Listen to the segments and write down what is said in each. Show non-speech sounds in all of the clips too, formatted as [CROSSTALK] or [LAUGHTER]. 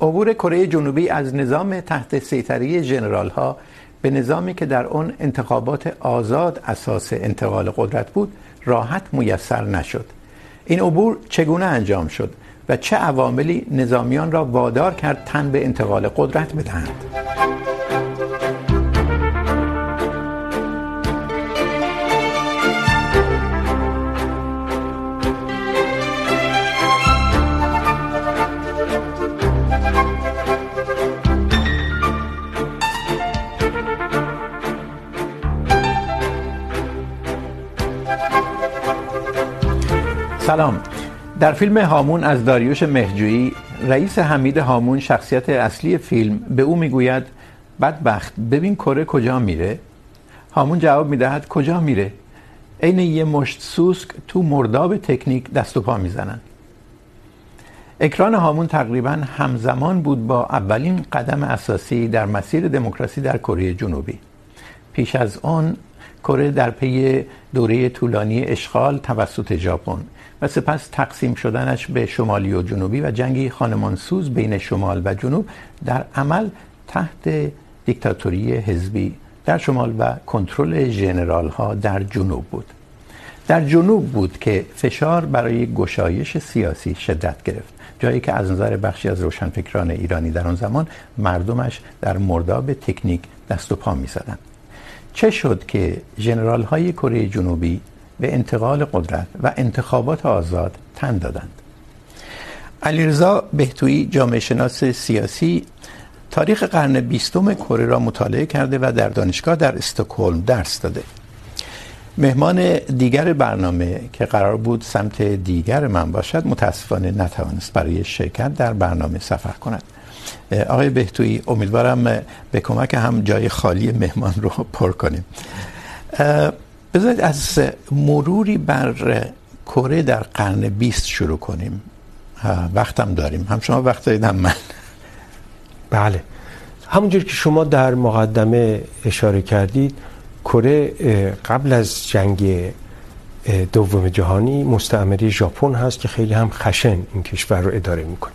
عبور کره جنوبی از نظام تحت سیطره ژنرال ها به نظامی که در اون انتخابات آزاد اساس انتقال قدرت بود، راحت میسر نشد. این عبور چگونه انجام شد و چه عواملی نظامیان را وادار کرد تن به انتقال قدرت بدهند؟ سلام. در فیلم هامون از داریوش مهجویی، رئیس حمید هامون شخصیت اصلی فیلم به او میگوید، بدبخت، ببین کره کجا میره؟ هامون جواب میدهد، کجا میره؟ عین یه مشت سوسک تو مرداب تکنیک دست و پا میزنن. اکران هامون تقریباً همزمان بود با اولین قدم اساسی در مسیر دموکراسی در کره جنوبی. پیش از آن، کره در پی دوره طولانی اشغال توسط ژاپن. و سپس تقسیم شدنش به شمالی و جنوبی و جنگی خانمانسوز بین شمال و جنوب در عمل تحت دیکتاتوری حزبی. در شمال و کنترل ژنرال ها در جنوب بود. در جنوب بود که فشار برای گشایش سیاسی شدت گرفت. جایی که از نظر بخشی از روشنفکران ایرانی در آن زمان مردمش در مرداب تکنیک دست و پا می زدن. چه شد که ژنرال های کره جنوبی به انتقال قدرت و انتخابات آزاد تن دادند. علیرضا بهتویی جامعه شناس سیاسی تاریخ قرن بیستم کره را مطالعه کرده و در دانشگاه در استکهلم درس داده. مهمان دیگر برنامه که قرار بود سمت دیگر من باشد، متاسفانه نتوانست برای شرکت در برنامه سفر کند. آقای بهتویی امیدوارم به کمک هم جای خالی مهمان رو پر کنیم. بذارید از مروری بر کره در قرن 20 شروع کنیم. وقتم داریم. هم شما وقت دارید، هم من. بله. همونجور که شما در مقدمه اشاره کردید، کره قبل از جنگ دوم جهانی، مستعمره ژاپن هست که خیلی هم خشن این کشور رو اداره میکنه.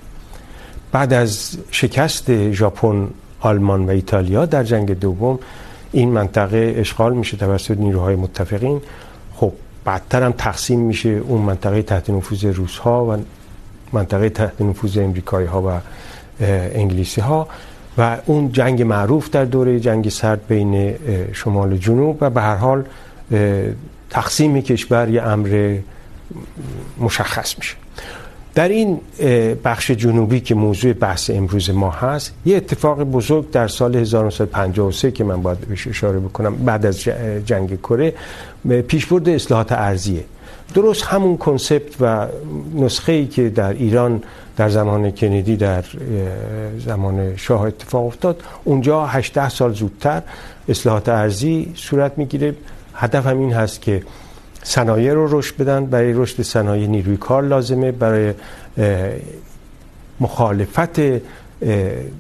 بعد از شکست ژاپن، آلمان و ایتالیا در جنگ دوم این منطقه اشغال میشه توسط نیروهای متفقین. خب بعدتر هم تقسیم میشه اون منطقه تحت نفوذ روس ها و منطقه تحت نفوذ امریکایی ها و انگلیسی ها و اون جنگ معروف در دوره جنگ سرد بین شمال و جنوب و به هر حال تقسیم کشور یه امر مشخص میشه. در این بخش جنوبی که موضوع بحث امروز ما هست، یه اتفاق بزرگ در سال 1953 که من باید بهش اشاره بکنم بعد از جنگ کره پیشبرد اصلاحات ارضیه. درست همون کنسپت و نسخه ای که در ایران در زمان کندی در زمان شاه اتفاق افتاد، اونجا 18 سال زودتر اصلاحات ارضی صورت میگیره. هدف هم این هست که صنایع رو رشد بدن. برای رشد صنایع نیروی کار لازمه. برای مخالفت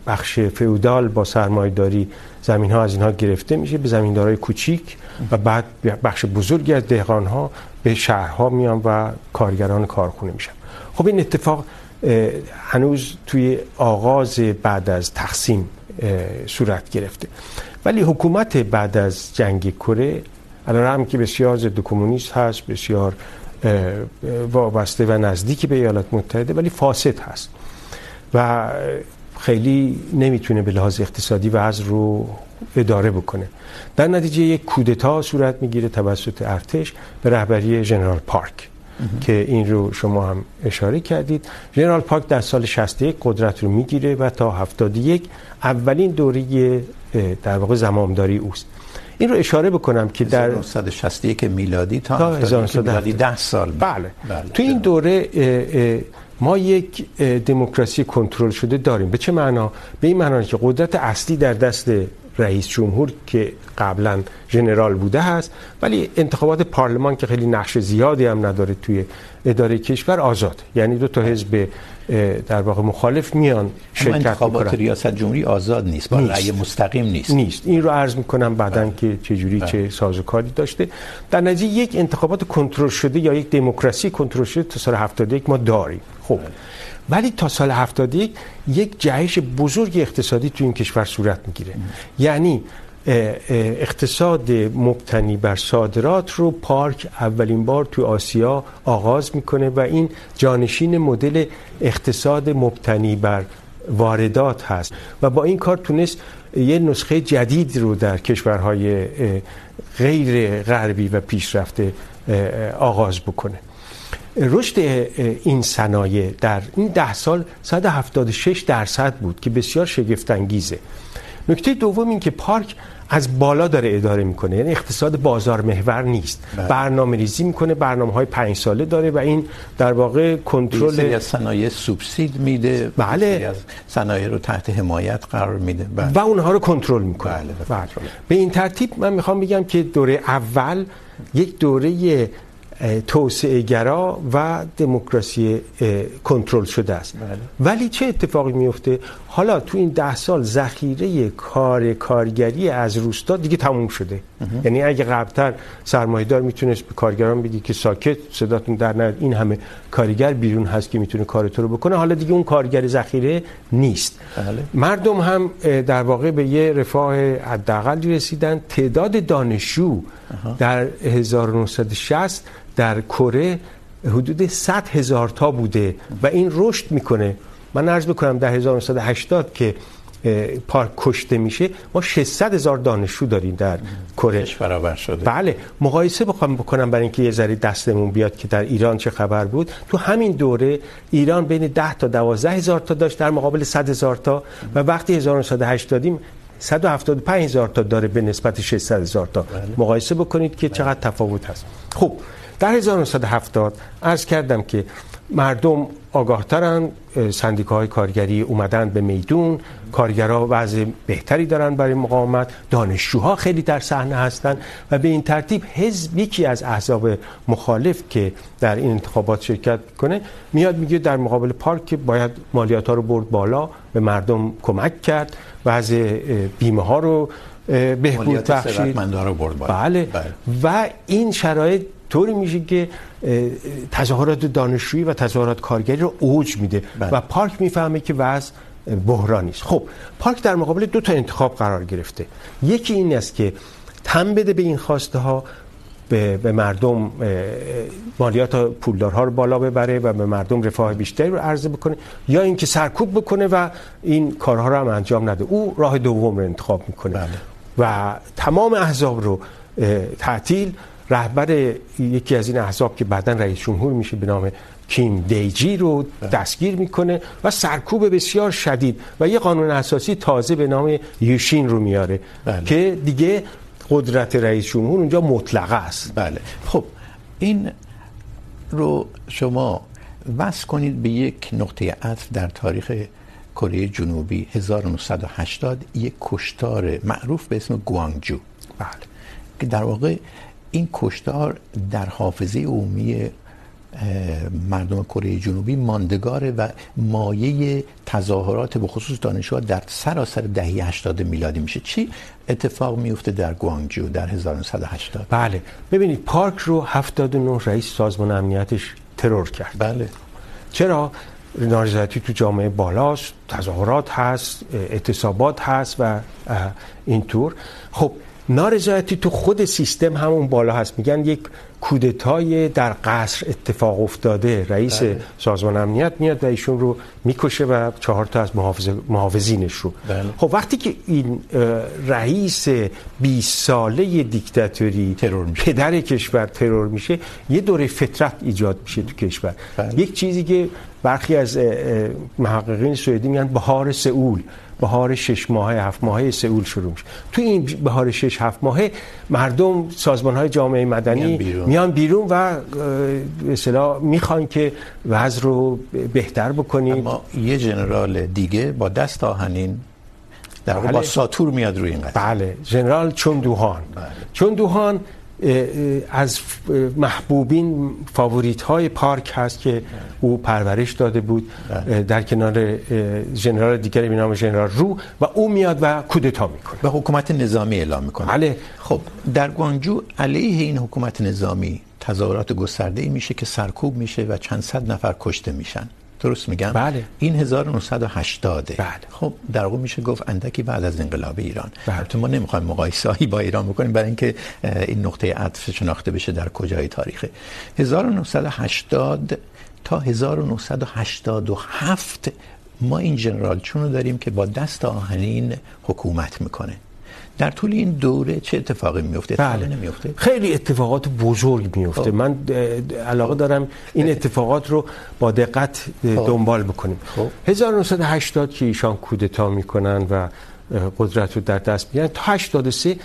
بخش فئودال با سرمایه‌داری زمین ها از اینها گرفته میشه به زمیندارای کوچیک و بعد بخش بزرگی از دهقان‌ها به شهرها میان و کارگران کارخونه میشن. خب این اتفاق هنوز توی آغاز بعد از تقسیم صورت گرفته. ولی حکومت بعد از جنگ کره علیرغم که بسیار ضد کمونیست هست بسیار وابسته و نزدیک به ایالات متحده ولی فاسد هست و خیلی نمیتونه به لحاظ اقتصادی وضع رو اداره بکنه. در نتیجه یک کودتا صورت میگیره توسط ارتش به رهبری ژنرال پارک که این رو شما هم اشاره کردید. ژنرال پارک در سال 61 قدرت رو میگیره و تا 71 اولین دوره در واقع زمامداری اوست. این رو اشاره بکنم که در 1961 میلادی تا 1960 میلادی 10 سال بله, بله. تو این دوره ما یک دموکراسی کنترل شده داریم. به چه معنا؟ به این معنا که قدرت اصلی در دست رئیس جمهور که قبلا ژنرال بوده هست ولی انتخابات پارلمان که خیلی نقش زیادی هم نداره توی اداره کشور آزاد. یعنی دو تا حزب در واقع مخالف میان شرکت میکنن. انتخابات ریاست جمهوری آزاد نیست با رأی مستقیم نیست. نیست. این رو عرض میکنم بعدن که چه جوری چه سازوکاری داشته. در نتیجه یک انتخابات کنترل شده یا یک دموکراسی کنترل شده تا سال 71 ما داریم. خب. ولی تا سال 71 یک جهش بزرگ اقتصادی تو این کشور صورت میگیره. یعنی اقتصاد مبتنی بر صادرات رو پارک اولین بار تو آسیا آغاز میکنه و این جانشین مدل اقتصاد مبتنی بر واردات هست. و با این کار تونست یه نسخه جدید رو در کشورهای غیر غربی و پیشرفته آغاز بکنه. رشد این صنایع در این ده سال 176 درصد بود که بسیار شگفت انگیزه نکته دوم این که پارک از بالا داره اداره میکنه یعنی اقتصاد بازار محور نیست بله. برنامه ریزی میکنه برنامه های پنج ساله داره و این در واقع کنترل صنایع سوبسید میده بله صنایع رو تحت حمایت قرار میده بله. و اونها رو کنترل میکنه بله. بله. به این ترتیب من میخوام بگم که دوره اول یک دوره توسعه گرا و دموکراسی کنترل شده است بله. ولی چه اتفاقی میفته حالا تو این ده سال ذخیره کار کارگری از روستا دیگه تموم شده. یعنی اگه قبلتر سرمایه‌دار میتونست به کارگران بگی که ساکت صداتون در نیاد این همه کارگر بیرون هست که میتونه کارتو رو بکنه حالا دیگه اون کارگر ذخیره نیست. بله. مردم هم در واقع به یه رفاه حداقل رسیدن. تعداد دانشجو در 1960 در کره حدود 100 هزار تا بوده و این رشد میکنه. من عرض بکنم در 1980 که پارک کشته میشه ما 600 هزار دانشجو داریم در کره. برابر شده. بله مقایسه بخوام بکنم برای اینکه یه ذره دستمون بیاد که در ایران چه خبر بود. تو همین دوره ایران بین 10 تا 12 هزار تا داشت در مقابل 100 هزار تا. و وقتی 1980 175 هزار تا داره به نسبت 600 هزار تا. بله. مقایسه بکنید که چقدر تفاوت هست. خب در 1970 عرض کردم که مردم آگاهترن سندیکاهای کارگری اومدن به میدون. کارگرها وضع بهتری دارن برای مقاومت. دانشجوها خیلی در صحنه هستن و به این ترتیب حزب یکی از احزاب مخالف که در این انتخابات شرکت کنه میاد میگه در مقابل پارک باید مالیات ها رو برد بالا به مردم کمک کرد. وضع بیمه ها رو بهبود بخشید. بله. بله. و این شرایط طوری میشه که تظاهرات دانشجویی و تظاهرات کارگری رو اوج میده بله. و پارک میفهمه که وضع بحرانی است خب پارک در مقابل دو تا انتخاب قرار گرفته یکی این است که تم بده به این خواسته ها به, به مردم مالیات پولدارها رو بالا ببره و به مردم رفاه بیشتری رو عرضه بکنه یا اینکه سرکوب بکنه و این کارها رو هم انجام نده او راه دوم رو انتخاب میکنه بله. و تمام احزاب رو تعطیل رهبر یکی از این احزاب که بعدا رئیس جمهور میشه به نام کیم دیجی رو دستگیر میکنه و سرکوب بسیار شدید و یه قانون اساسی تازه به نام یوشین رو میاره بله. که دیگه قدرت رئیس جمهور اونجا مطلقه است. بله. خب این رو شما وصل کنید به یک نقطه عطف در تاریخ کره جنوبی. 1980 یک کشتار معروف به اسم گوانگجو. بله. که در واقع این کشتار در حافظه عمومی مردم کره جنوبی ماندگاره و مایه تظاهرات به خصوص دانشجوها در سراسر دهه 80 میلادی میشه. چی اتفاق میفته در گوانگجو در 1980 بله. ببینید پارک رو 79 رئیس سازمان امنیتش ترور کرد. بله. چرا؟ نارضایتی تو جامعه بالاست تظاهرات هست اعتصابات هست و اینطور خب نارضایتی تو خود سیستم همون بالا هست میگن یک کودتای در قصر اتفاق افتاده رئیس بله. سازمان امنیت میاد و ایشون رو میکشه و چهار تا از محافظ محافظینش رو بله. خب وقتی که این رئیس 20 ساله دیکتاتوری ترور میشه پدر کشور ترور میشه یه دوره فطرت ایجاد میشه تو کشور بله. یک چیزی که برخی از محققین سوئدی میگن بهار سئول بهار شش ماهه هفت ماهه سئول شروع میشه. تو این بهار شش هفت ماهه مردم سازمان های جامعه مدنی میان بیرون, میان بیرون و به اصطلاح میخوان که وضع رو بهتر بکنیم. اما یه جنرال دیگه با دست آهنین در واقع با ساتور میاد روی این قضیه. بله. جنرال چون دوهان. بله. چون دوهان از محبوبین فاوریت های پارک هست که او پرورش داده بود در کنار ژنرال دیگری به نام ژنرال رو و او میاد و کودتا میکنه. و حکومت نظامی اعلام میکنه. بله. خب در گوانجو علیه این حکومت نظامی تظاهرات گسترده ای میشه که سرکوب میشه و چند صد نفر کشته میشن. درست میگم بله. این 1980 بله. خب در واقع میشه گفت اندکی بعد از انقلاب ایران. تو ما نمیخوایم مقایسه با ایران بکنیم برای اینکه این نقطه عطف شناخته بشه در کجای تاریخه 1980 تا 1987 ما این جنرال چون رو داریم که با دست آهنین حکومت میکنه در طول این دوره چه اتفاقی میفته بله. نمیفته خیلی اتفاقات بزرگ میفته خب. من علاقه دارم این اتفاقات رو با دقت خب. دنبال بکنیم خب. 1980 که ایشان کودتا میکنن و قدرت رو در دست میگیرن تا 83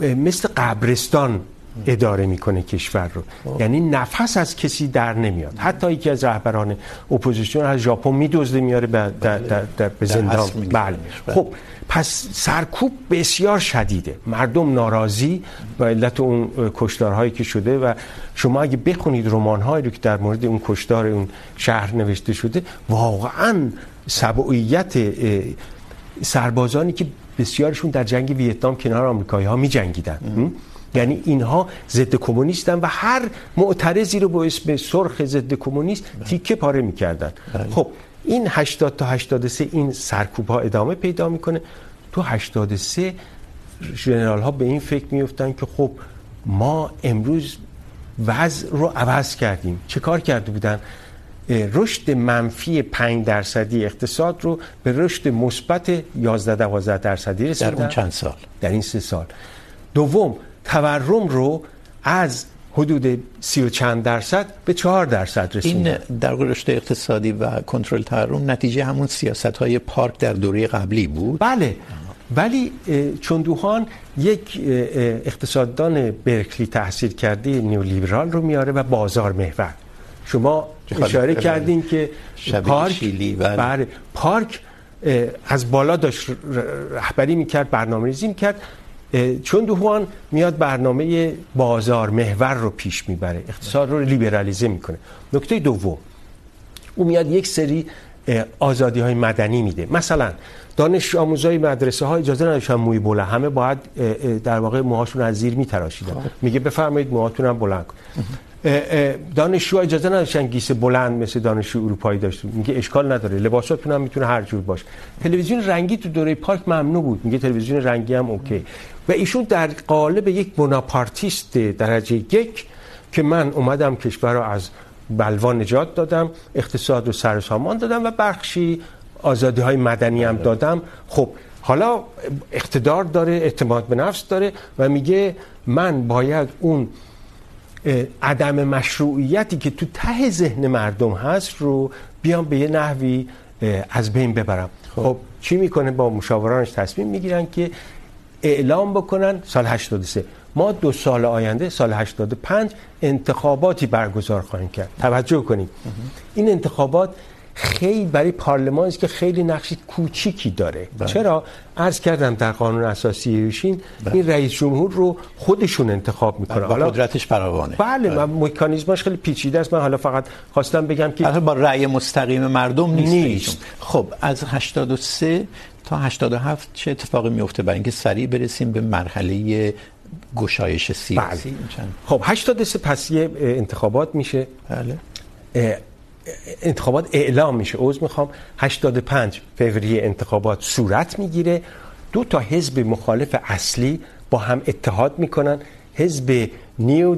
مثل قبرستان اداره میکنه کشور رو. خب. یعنی نفس از کسی در نمیاد. حتی یکی از رهبران اپوزیسیون از ژاپن میدزده میاره به در در در به زندان. بله. خب پس سرکوب بسیار شدیده. مردم ناراضی با علت اون کشتارهایی که شده و شما اگه بخونید رمان‌هایی رو که در مورد اون کشتار اون شهر نوشته شده واقعا سبعیت سربازانی که بسیارشون در جنگ ویتنام کنار آمریکایی‌ها می‌جنگیدن. یعنی اینها ضد کمونیستن و هر معترضی رو با اسم سرخ ضد کمونیست تیکه پاره می‌کردن. خب این 80 تا 83 این سرکوب ها ادامه پیدا میکنه. تو 83 ژنرال ها به این فکر میفتن که خب ما امروز وضع رو عوض کردیم. چه کار کرده بودن؟ رشد منفی 5 درصدی اقتصاد رو به رشد مثبت 11 12 درصدی رسوندن در اون چند سال؟ در این سه سال. دوم تورم رو از حدود سی و چند درصد به چهار درصد رسوندن این در رشد اقتصادی و کنترل تورم نتیجه همون سیاست های پارک در دوره قبلی بود. بله. ولی چندوهان یک اقتصاددان برکلی تحصیل کرده نیولیبرال رو میاره و بازار محور. شما اشاره کردین که پارک بله. پارک از بالا داشت رهبری میکرد برنامه‌ریزی میکرد. چون دوهوان میاد برنامه بازار محور رو پیش میبره اقتصاد رو لیبرالیزه میکنه. نکته دوم او میاد یک سری آزادی های مدنی میده. مثلا دانش آموزای مدرسه ها اجازه نداشتن موی بلند همه باید در واقع موهاشون از زیر میتراشیدن. میگه بفرمایید موهاتون هم بلند کن دانشجوها اجازه نداشتن گیسه بلند مثل دانشجو اروپایی داشتن میگه اشکال نداره. لباساتون هم میتونه هر جور باشه. تلویزیون رنگی تو دوره پارک ممنوع بود. میگه تلویزیون رنگی هم اوکی. و ایشون در قالب یک بوناپارتیست درجه یک که من اومدم کشور رو از بلوا نجات دادم، اقتصاد رو سر سامان دادم و بخشی آزادی های مدنی هم دادم. خب، حالا اقتدار داره، اعتماد به نفس داره و میگه من باید اون عدم مشروعیتی که تو ته ذهن مردم هست رو بیام به یه نحوی از بین ببرم. خب. چی میکنه؟ با مشاورانش تصمیم میگیرن که اعلام بکنن سال 83 ما دو سال آینده سال 85 انتخاباتی برگزار خواهیم کرد. توجه کنید. این انتخابات خیلی برای پارلمان است که خیلی نقش کوچیکی داره. بله. چرا؟ عرض کردم در قانون اساسی ایشین بله. این رئیس جمهور رو خودشون انتخاب میکنه حالا قدرتش فراوانه. بله, بله. مکانیزمش خیلی پیچیده است. من حالا فقط خواستم بگم که با رأی مستقیم مردم نیست, نیست. خب از 83 تا 87 چه اتفاقی میفته برای اینکه سریع برسیم به مرحله گشایش سیاسی. بله. خب 83 پس یه انتخابات میشه. بله. انتخابات اعلام میشه. عذر میخوام. 85 فوریه انتخابات صورت میگیره. دو تا حزب مخالف اصلی با هم اتحاد میکنن. حزب نیو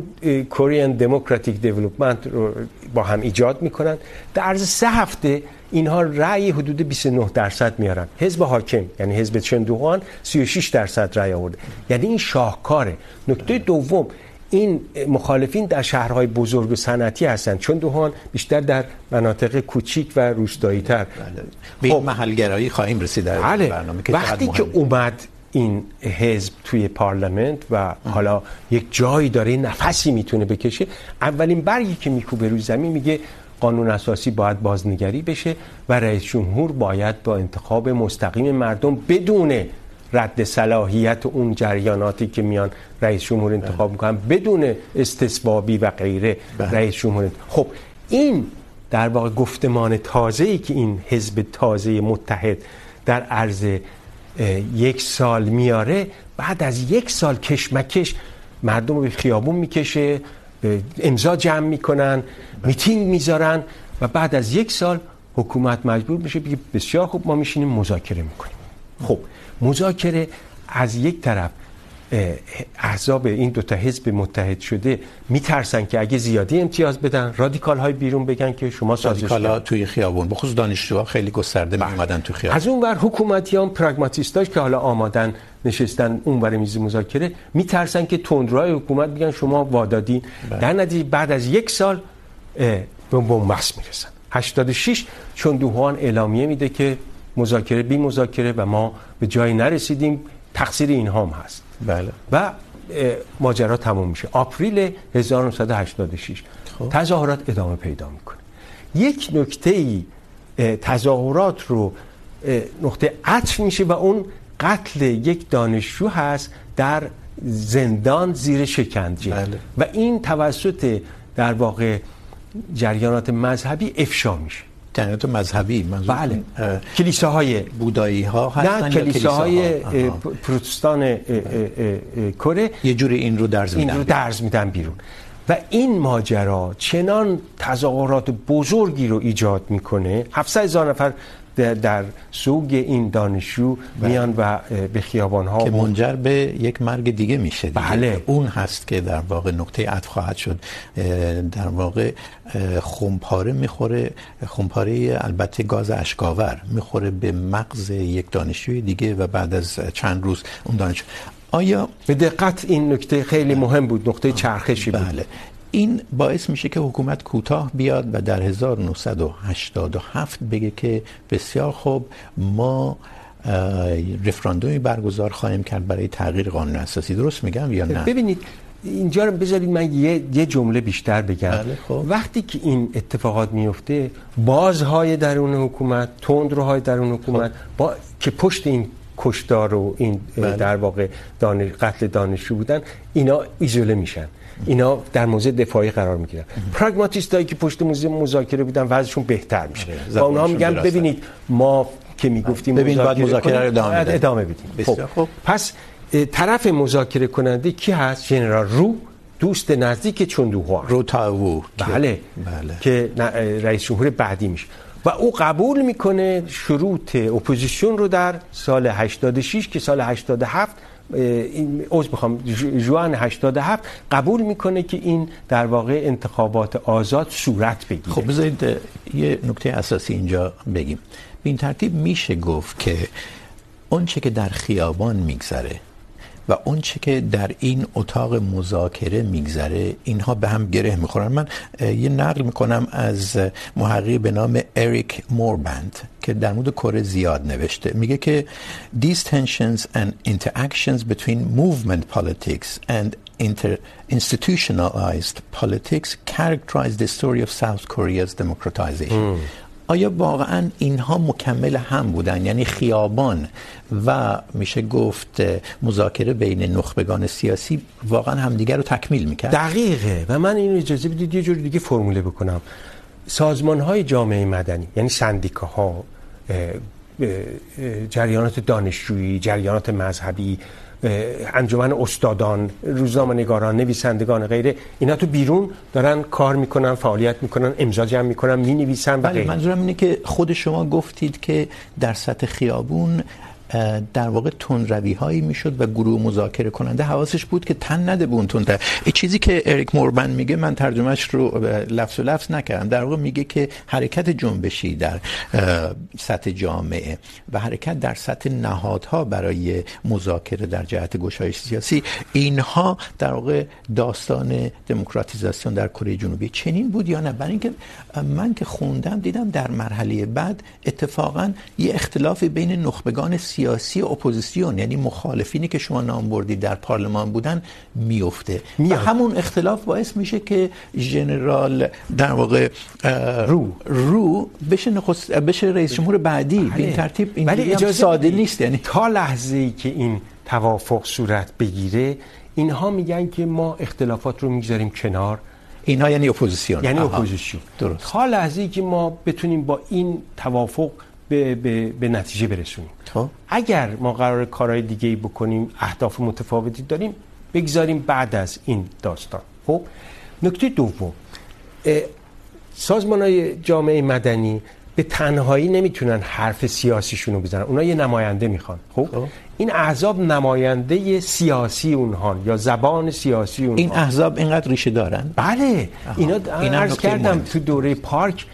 کورین دموکراتیک دیولپمنت رو با هم ایجاد میکنن. در عرض سه هفته اینها رأی حدود 29 درصد میارن. حزب حاکم یعنی حزب چندوهان 36 درصد رأی آورده. یعنی این شاهکاره. نکته دوم این مخالفین در شهرهای بزرگ و صنعتی هستند. چون دوهان بیشتر در مناطق کوچیک و روستایی تر به این محلگرایی خواهیم رسید در بله. برنامه که وقتی که اومد این حزب توی پارلمنت و حالا یک جایی داره نفسی میتونه بکشه اولین برگی که میکوبه روی زمین میگه قانون اساسی باید بازنگری بشه و رئیس جمهور باید با انتخاب مستقیم مردم بدون رد صلاحیت اون جریاناتی که میان رئیس جمهور انتخاب میکنن بدون استصوابی و غیره رئیس جمهور خب این در واقع گفتمان تازه‌ای که این حزب تازه متحد در عرض یک سال میاره بعد از یک سال کشمکش مردم رو به خیابون میکشه امضا جمع میکنن میتینگ میذارن و بعد از یک سال حکومت مجبور میشه بگه بسیار خوب ما میشینیم مذاکره میکنیم. خب مذاکره از یک طرف احزاب این دو تا حزب متحد شده میترسن که اگه زیادی امتیاز بدن رادیکال های بیرون بگن که شما سازش رادیکال ها توی خیابون بخصوص دانشجوها خیلی گسترده می اومدن تو خیابون. از اون ور حکومتیان پراگماتیستاش که حالا آمادن نشستن اون ور میز مذاکره میترسن که تندروهای حکومت میگن شما وادادین. در نتیجه بعد از یک سال به بنبست میرسن. 86 چون دوهان اعلامیه میده که مذاکره بی مذاکره و ما به جایی نرسیدیم تقصیر اینها هم هست. بله. و ماجرا تموم میشه. آپریل 1986 تظاهرات ادامه پیدا میکنه. یک نکته ای تظاهرات رو نقطه عطف میشه و اون قتل یک دانشجو هست در زندان زیر شکنجه. بله. و این توسط در واقع جریانات مذهبی افشا میشه. جریانات مذهبی منظور بله. کلیساهای بودایی ها هستن نه کلیساهای پروتستان کره یه جوری این رو درز میدن این رو درز میدن بیرون. و این ماجرا چنان تظاهرات بزرگی رو ایجاد میکنه. 700 هزار نفر در, سوگ این دانشجو میان و به خیابان ها که منجر به یک مرگ دیگه میشه دیگه. بله. اون هست که در واقع نقطه عطف خواهد شد. در واقع خمپاره میخوره. خمپاره البته گاز اشکاور میخوره به مغز یک دانشجوی دیگه و بعد از چند روز اون دانشجو. آیا به دقت این نکته خیلی مهم بود نقطه چرخشی بود. بله. این باعث میشه که حکومت کوتاه بیاد و در 1987 بگه که بسیار خوب ما رفراندومی برگزار خواهیم کرد برای تغییر قانون اساسی درست میگم یا نه ببینید اینجا رو بذارید من یه, یه جمله بیشتر بگم بله خب. وقتی که این اتفاقات میفته بازهای درون حکومت تندروهای درون حکومت خب. با که پشت این کشتار و این بله. در واقع دانش قتل دانشجو بودن اینا ایزوله میشن اینا در موضع دفاعی قرار میگیرن. پراگماتیستایی که پشت موضوع مذاکره بودن وضعشون بهتر میشه. و اونها میگن ببینید ما که میگفتیم ببینید باید مذاکره رو ادامه بدیم ادامه بدیم. خب. خب پس طرف مذاکره کننده کی هست؟ جنرال رو دوست نزدیک چندوها رو تاوو بله. بله. که رئیس جمهور بعدی میشه. و او قبول میکنه شروط اپوزیسیون رو در سال 86 که سال 87 این عذر میخوام جوان 87 قبول میکنه که این در واقع انتخابات آزاد صورت بگیره. خب، بذارید یه نکته اساسی اینجا بگیم. به این ترتیب میشه گفت که اون چه که در خیابان میگذره و اون چه که در این اتاق مذاکره میگذره اینها به هم گره میخورن من یه نقل میکنم از محققی به نام اریک موربند که در مورد کره زیاد نوشته میگه که these tensions and interactions between movement politics and inter institutionalized politics characterize the story of South Korea's democratization mm. آیا واقعا اینها مکمل هم بودن؟ یعنی خیابان و میشه گفت مذاکره بین نخبگان سیاسی واقعا همدیگر رو تکمیل میکرد؟ دقیقه. و من اینو اجازه بدید یه جور دیگه فرموله بکنم. سازمان های جامعه مدنی یعنی سندیکاها جریانات دانشجویی، جریانات مذهبی انجمن استادان روزنامه نگاران نویسندگان غیره اینا تو بیرون دارن کار میکنن فعالیت میکنن امضا جمع میکنن مینویسن و بله منظورم اینه که خود شما گفتید که در سطح خیابون در واقع تندروی هایی میشد و گروه مذاکره کننده حواسش بود که تن نده به اون تند این چیزی که اریک موربن میگه من ترجمهش رو لفظ و لفظ نکردم. در واقع میگه که حرکت جنبشی در سطح جامعه و حرکت در سطح نهادها برای مذاکره در جهت گشایش سیاسی، اینها در واقع داستان دموکراتیزاسیون در کره جنوبی چنین بود یا نه؟ برای اینکه من که خوندم دیدم در مرحله بعد اتفاقا یه اختلاف بین نخبگان سیاسی سیاسی اپوزیسیون یعنی مخالفینی که شما نام بردید در پارلمان بودن میفته. و همون اختلاف باعث میشه که ژنرال در واقع رو. رو بشه نخست بشه رئیس جمهور بعدی. به این ترتیب این ولی اجازه ساده نیست یعنی تا لحظه ای که این توافق صورت بگیره اینها میگن که ما اختلافات رو میگذاریم کنار. اینها یعنی اپوزیسیون. یعنی اپوزیسیون. درست. تا لحظه ای که ما بتونیم با این توافق به, به, به نتیجه برسونیم. خب. اگر ما قرار کارهای دیگه ای بکنیم اهداف متفاوتی داریم بگذاریم بعد از این داستان. خب؟ نکته دوم سازمانهای جامعه مدنی به تنهایی نمیتونن حرف سیاسیشون رو بزنن. اونا یه نماینده میخوان. خب؟ این احزاب نماینده سیاسی اونهان یا زبان سیاسی اونهان. این احزاب اینقدر ریشه دارن؟ بله. اینا عرض کردم تو دوره پارک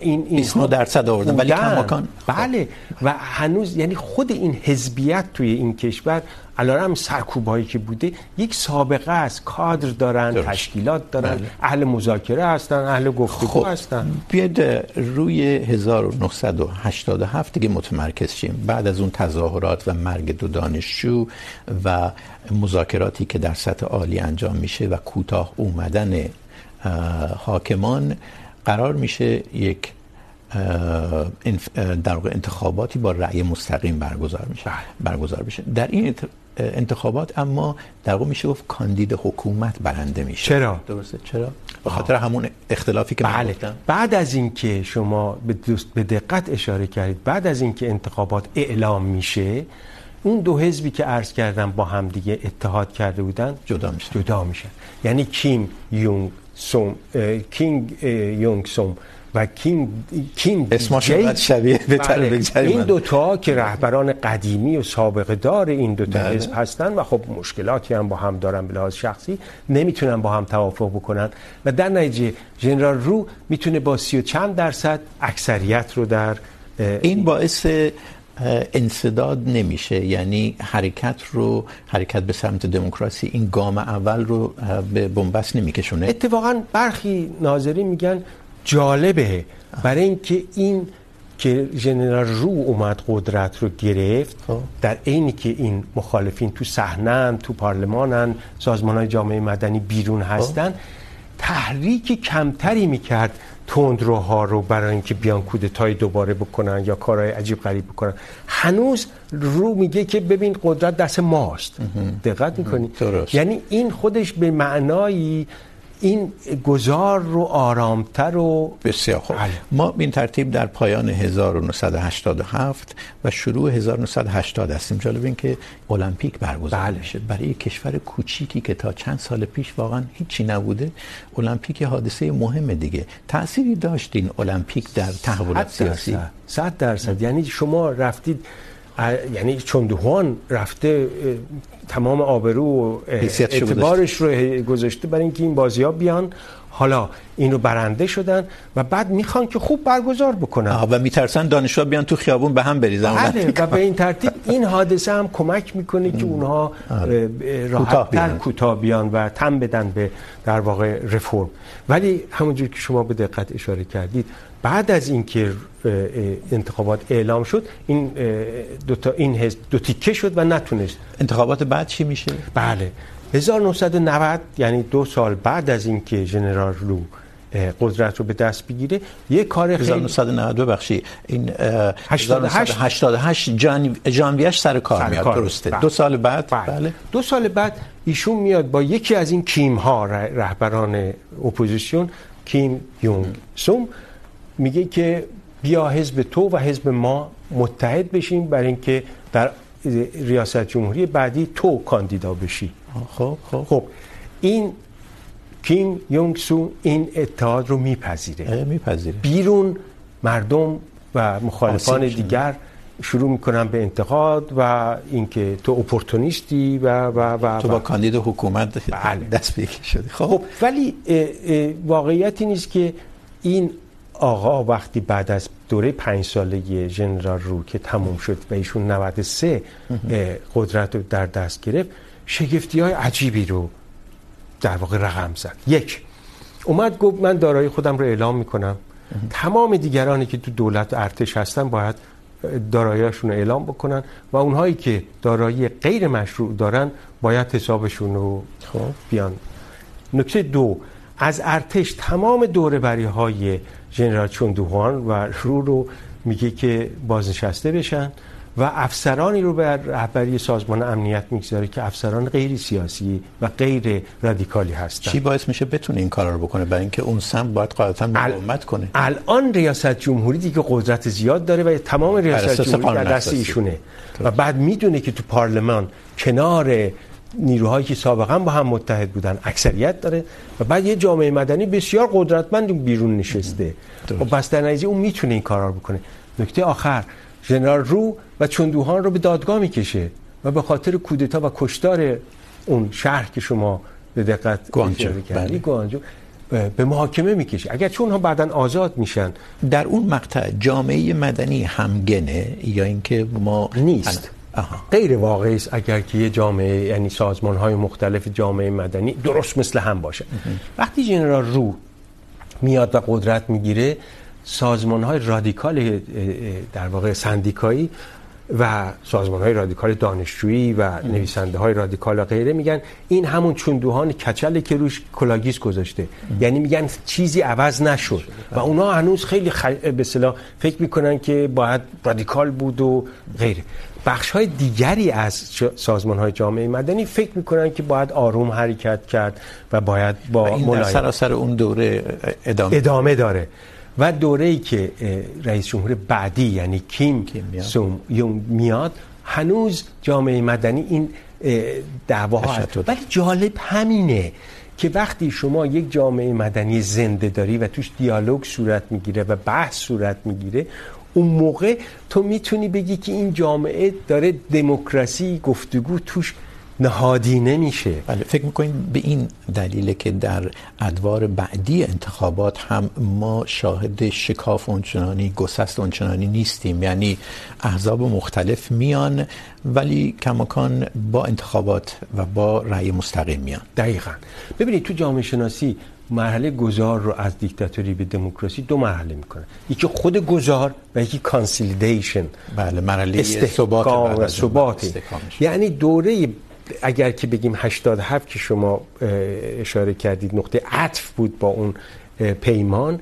این این 29 درصد آوردن. ولی کماکان بله. و هنوز یعنی خود این حزبیت توی این کشور علارم سرکوبایی که بوده یک سابقه است. کادر دارن درست. تشکیلات دارن بله. اهل مذاکره هستن اهل گفتگو خب. هستن. بیاد روی 1987 دیگه متمرکز شیم. بعد از اون تظاهرات و مرگ دو دانشجو و مذاکراتی که در سطح عالی انجام میشه و کوتاه اومدن حاکمان قرار میشه یک در واقع انتخاباتی با رأی مستقیم برگزار میشه. برگزار بشه. در این انتخابات اما در واقع میشه گفت کاندید حکومت برنده میشه. چرا؟ درسته؟ چرا؟ به خاطر همون اختلافی که بله. گفتم. بعد از اینکه شما به دقت اشاره کردید بعد از اینکه انتخابات اعلام میشه اون دو حزبی که عرض کردم با هم دیگه اتحاد کرده بودن جدا میشن. جدا میشن. یعنی Kim Young Sam King Young Sam و کینگ کینگ اسمشون شبیه بهتر بگذاریم این دو تا که رهبران قدیمی و سابقه دار این دو تا حزب هستن و خب مشکلاتی هم با هم دارن به لحاظ شخصی نمیتونن با هم توافق بکنن. و در نتیجه ژنرال رو میتونه با سی و چند درصد اکثریت رو در این باعث انصداد نمیشه. یعنی حرکت رو حرکت به سمت دموکراسی این گام اول رو به بنبست نمیکشونه. اتفاقا برخی ناظرین میگن جالبه. برای اینکه این که ژنرال رو اومد قدرت رو گرفت در عینی که این مخالفین تو صحنه تو پارلمانن سازمانهای جامعه مدنی بیرون هستن تحریک کمتری میکرد تندروها رو برای اینکه بیان کودتای دوباره بکنن یا کارهای عجیب غریب بکنن. هنوز رو میگه که ببین قدرت دست ماست. دقت میکنی؟ یعنی این خودش به معنایی این گذار رو آرامتر و بسیار خوب. بله. ما این ترتیب در پایان 1987 و شروع 1980 هستیم. جالب این که المپیک برگزار بله. بشه برای کشور کوچیکی که تا چند سال پیش واقعا هیچی نبوده المپیک حادثه مهم دیگه. تأثیری داشت این المپیک در تحولات سیاسی؟ 100 درصد. یعنی شما رفتید یعنی چندوهان رفته تمام آبرو و اعتبارش رو گذاشته برای اینکه این بازی ها بیان. حالا اینو برنده شدن و بعد میخوان که خوب برگزار بکنن. و میترسن دانشجو بیان تو خیابون به هم بریزن. بله و به این ترتیب این حادثه هم کمک میکنه که اونها راحت‌تر کوتاه بیان و تم بدن به در واقع رفرم ولی همونجور که شما به دقت اشاره کردید بعد از اینکه انتخابات اعلام شد این دو تا این حزب دو تیکه شد و نتونست. انتخابات بعد چی میشه؟ بله. 1990 یعنی دو سال بعد از اینکه ژنرال لو قدرت رو به دست بگیره یه کار خیلی 1990 بخشی این 88 ژانویهش سر کار سر میاد کار. درسته. بله. دو سال بعد؟ بله. بله. دو سال بعد ایشون میاد با یکی از این کیم ها رهبران اپوزیسیون کیم یونگ سوم. میگه که بیا حزب تو و حزب ما متحد بشیم برای اینکه در ریاست جمهوری بعدی تو کاندیدا بشی. خب خب. خب این کیم یونگ سو این اتحاد رو میپذیره. میپذیره. بیرون مردم و مخالفان دیگر شروع میکنن به انتقاد و اینکه تو اپورتونیستی و و و تو با کاندید حکومت دست بگیر شدی. خب. ولی واقعیت این است که این آقا وقتی بعد از دوره پنج ساله ژنرال رو که تموم شد و ایشون 93 قدرت رو در دست گرفت شگفتی های عجیبی رو در واقع رقم زد. یک اومد گفت من دارایی خودم رو اعلام میکنم. تمام دیگرانی که تو دولت و ارتش هستن باید داراییشون رو اعلام بکنن و اونهایی که دارایی غیر مشروع دارن باید حسابشون رو بیان. نکته دو از ارتش تمام دوره بری های ژنرال چوندوهان و رو رو میگه که بازنشسته بشن و افسرانی رو به رهبری سازمان امنیت میگذاره که افسران غیر سیاسی و غیر رادیکالی هستن. چی باعث میشه بتونه این کارا رو بکنه؟ برای اینکه اون سم باید قاعدتا مقاومت کنه. الان ریاست جمهوری دیگه قدرت زیاد داره و تمام ریاست جمهوری در دست ایشونه. و بعد میدونه که تو پارلمان کنار نیروهایی که سابقا با هم متحد بودن اکثریت داره و بعد یه جامعه مدنی بسیار قدرتمند بیرون نشسته. و بس در نتیجه اون میتونه این کارا رو بکنه. نکته آخر ژنرال رو و چندوهان رو به دادگاه میکشه و به خاطر کودتا و کشتار اون شهر که شما به دقت گوانجو. بله. گوانجو به محاکمه میکشه. اگر چون ها بعدا آزاد میشن. در اون مقطع جامعه مدنی همگنه یا اینکه ما نیست. غیر واقعی است اگر که یه جامعه یعنی سازمان های مختلف جامعه مدنی درست مثل هم باشه. وقتی جنرال رو میاد و قدرت میگیره سازمان های رادیکال در واقع سندیکایی و سازمان های رادیکال دانشجویی و نویسنده های رادیکال و غیره میگن این همون چوندوهان کچله که روش کلاگیس گذاشته. یعنی میگن چیزی عوض نشد. و اونا هنوز خیلی خ... به اصطلاح فکر میکنن که باید رادیکال بود و غیره. بخش های دیگری از سازمان های جامعه مدنی فکر میکنن که باید آروم حرکت کرد و باید با و این در سراسر اون دوره ادامه, ادامه داره. و دوره ای که رئیس جمهور بعدی یعنی کیم, کیم سوم یون میاد هنوز جامعه مدنی این دعواها هست. ولی جالب همینه که وقتی شما یک جامعه مدنی زنده داری و توش دیالوگ صورت میگیره و بحث صورت میگیره اون موقع تو میتونی بگی که این جامعه داره دموکراسی گفتگو توش نهادینه میشه بله فکر میکنیم به این دلیله که در ادوار بعدی انتخابات هم ما شاهد شکاف اونچنانی گسست اونچنانی نیستیم. یعنی احزاب مختلف میان ولی کماکان با انتخابات و با رأی مستقیم میان. دقیقا. ببینید تو جامعه شناسی مرحله گذار رو از دیکتاتوری به دموکراسی دو مرحله میکنه. یکی خود گذار و یکی کانسولیدیشن بله مرحله ثبات و ثبات یعنی دوره اگر که بگیم 87 که شما اشاره کردید نقطه عطف بود با اون پیمان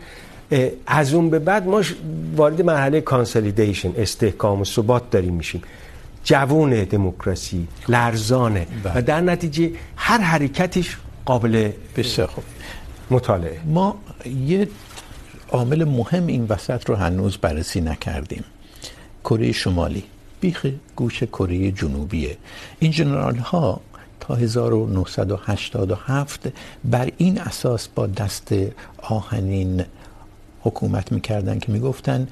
از اون به بعد ما وارد مرحله کانسولیدیشن استحکام و ثبات داریم میشیم. جوون دموکراسی لرزانه و در نتیجه هر حرکتش قابل بسیار خوب. مطالعه. ما یه عامل مهم این وسط رو هنوز بررسی نکردیم. کره شمالی. بیخ گوش کره جنوبیه. این جنرال ها تا 1987 بر این اساس با دست آهنین حکومت میکردن که میگفتن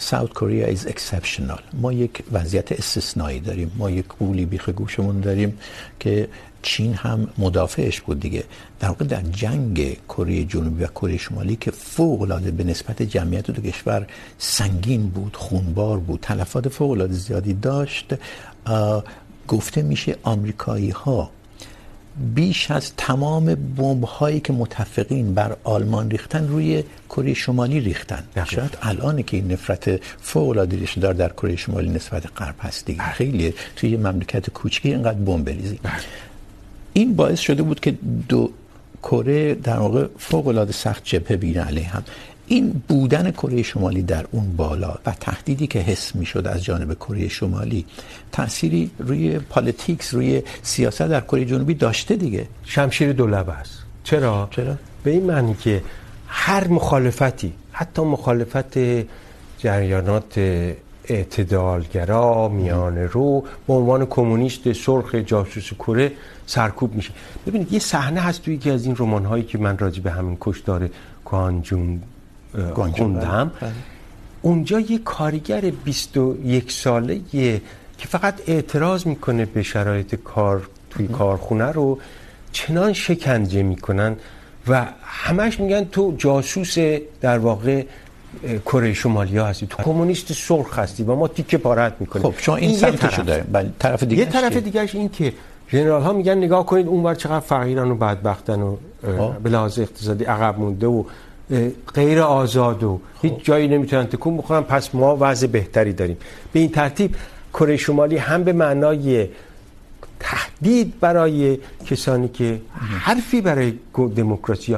ساوت کوریا از اکسپشنال ما یک وضعیت استثنایی داریم. ما یک قولی بیخ گوشمون داریم که چین هم مدافعش بود دیگه. در واقع در جنگ کره جنوبی و کره شمالی که فوق العاده به نسبت جمعیت دو کشور سنگین بود، خونبار بود، تلفات فوق العاده زیادی داشت گفته میشه آمریکایی ها بیش از تمام بمب هایی که متفقین بر آلمان ریختن روی کره شمالی ریختن. شاید الان که این نفرت فوق العاده ریشه دار در کره شمالی نسبت غرب هست دیگه خیلی توی مملکت کوچکی اینقدر بمب بریزی. این باعث شده بود که دو کره در واقع فوق العاده سخت جبهه بگیرن علیه هم. این بودن کره شمالی در اون بالا و تهدیدی که حس میشد از جانب کره شمالی تأثیری روی پالیتیکس روی سیاست در کره جنوبی داشته دیگه. شمشیر دولبه است. چرا؟ چرا؟ به این معنی که هر مخالفتی حتی مخالفت جریانات اعتدالگرا میانه رو به عنوان کمونیست سرخ جاسوس کره سرکوب میشه. ببینید یه صحنه هست توی یکی از این رمان هایی که من راجع به همین کشتار کوانجون خوندم. اونجا یه کارگر 21 ساله که فقط اعتراض میکنه به شرایط کار توی کارخونه رو چنان شکنجه میکنن و همش میگن تو جاسوس در واقع کره شمالی ها هستی. تو کمونیست سرخ هستی و ما تیکه پارت میکنیم. خب شما این سمتشو داریم بله طرف دیگه یه طرف دیگهش این که ژنرال ها میگن نگاه کنید اونور چقدر فقیرن و بدبختن و به لحاظ اقتصادی عقب مونده و غیر آزاد و هیچ جایی نمیتونن تکون بخورن. پس ما وضع بهتری داریم. به این ترتیب کره شمالی هم به معنای تهدید برای کسانی که حرفی برای دموکراسی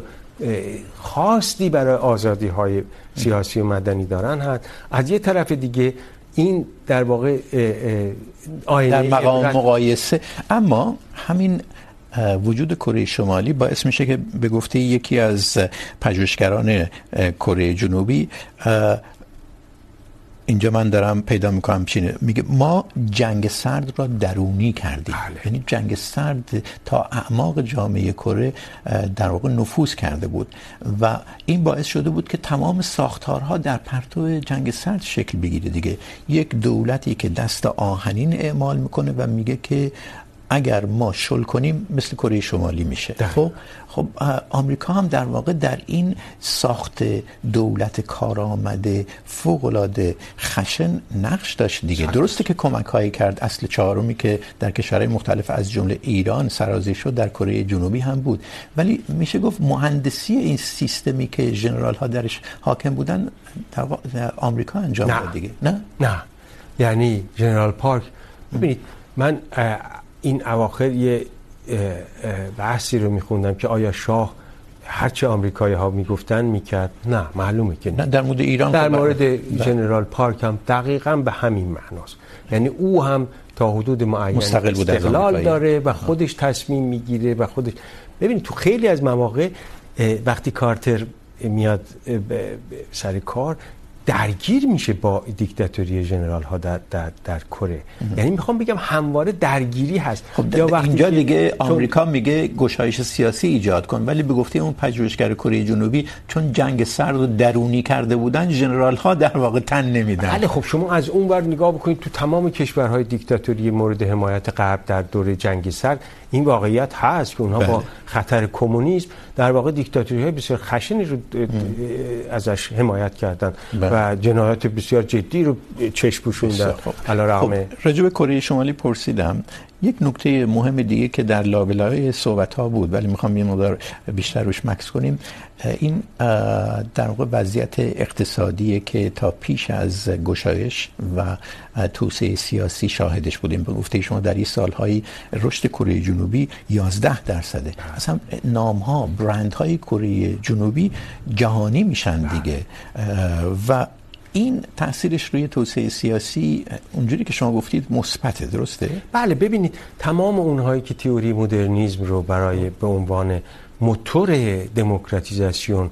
خواستی برای آزادی های سیاسی و مدنی دارن هست. از یه طرف دیگه این در واقع آینه در مقام مقایسه. اما همین وجود کره شمالی باعث میشه که به گفته یکی از پژوهشگران کره جنوبی اینجا من دارم پیدا میکنم چینه میگه ما جنگ سرد را درونی کردیم. بله. یعنی جنگ سرد تا اعماق جامعه کره در واقع نفوذ کرده بود و این باعث شده بود که تمام ساختارها در پرتو جنگ سرد شکل بگیره دیگه. یک دولتی که دست آهنین اعمال میکنه و میگه که اگر ما شل کنیم مثل کره شمالی میشه. خب؟ خب آمریکا هم در واقع در این ساخت دولت کارآمده فوق العاده خشن نقش داشت دیگه. شاید. درسته که کمک هایی کرد. اصل چهارمی که در کشورهای مختلف از جمله ایران سرازیر شد در کره جنوبی هم بود. ولی میشه گفت مهندسی این سیستمی که ژنرال ها درش حاکم بودن در آمریکا انجام داد دیگه. نه؟ نه. یعنی ژنرال پارک. ببینید من این اواخر یه بحثی رو میخوندم که آیا شاه هرچه آمریکایی ها میگفتن میکرد؟ نه معلومه که نه. در مورد ایران در مورد جنرال پارک هم دقیقا به همین معناست. یعنی او هم تا حدود معین مستقل بود استقلال داره و خودش تصمیم میگیره و خودش ببینید تو خیلی از مواقع وقتی کارتر میاد سر کار درگیر میشه با دیکتاتوری ژنرال ها در در در کره. یعنی میخوام بگم همواره درگیری هست. خب یا وقتی اینجا دیگه آمریکا میگه گشایش سیاسی ایجاد کن ولی به گفته اون پژوهشگر کره جنوبی چون جنگ سرد رو درونی کرده بودن ژنرال ها در واقع تن نمیدن. بله خب شما از اون ور نگاه بکنید تو تمام کشورهای دیکتاتوری مورد حمایت غرب در دوره جنگ سرد این واقعیت هست که اونها. با خطر کمونیسم در واقع دیکتاتوری های بسیار خشنی رو ازش حمایت کردن بله. و جنایات بسیار جدی رو چشم پوشوندن علی رغم خب راجع به کره شمالی پرسیدم یک نکته مهم دیگه که در لابلای صحبت ها بود ولی میخوام یه مقدار بیشتر روش مکس کنیم. این در واقع وضعیت اقتصادیه که تا پیش از گشایش و توسعه سیاسی شاهدش بودیم. به گفته شما در این سالهایی رشد کره جنوبی 11 درصده. اصلا نام ها برند های کره جنوبی جهانی میشن دیگه. و این تاثیرش روی توسعه سیاسی، اونجوری که شما گفتید مثبته، درسته؟ بله، ببینید، تمام اونهایی که تئوری مدرنیسم رو برای به عنوان موتور دموکراتیزاسیون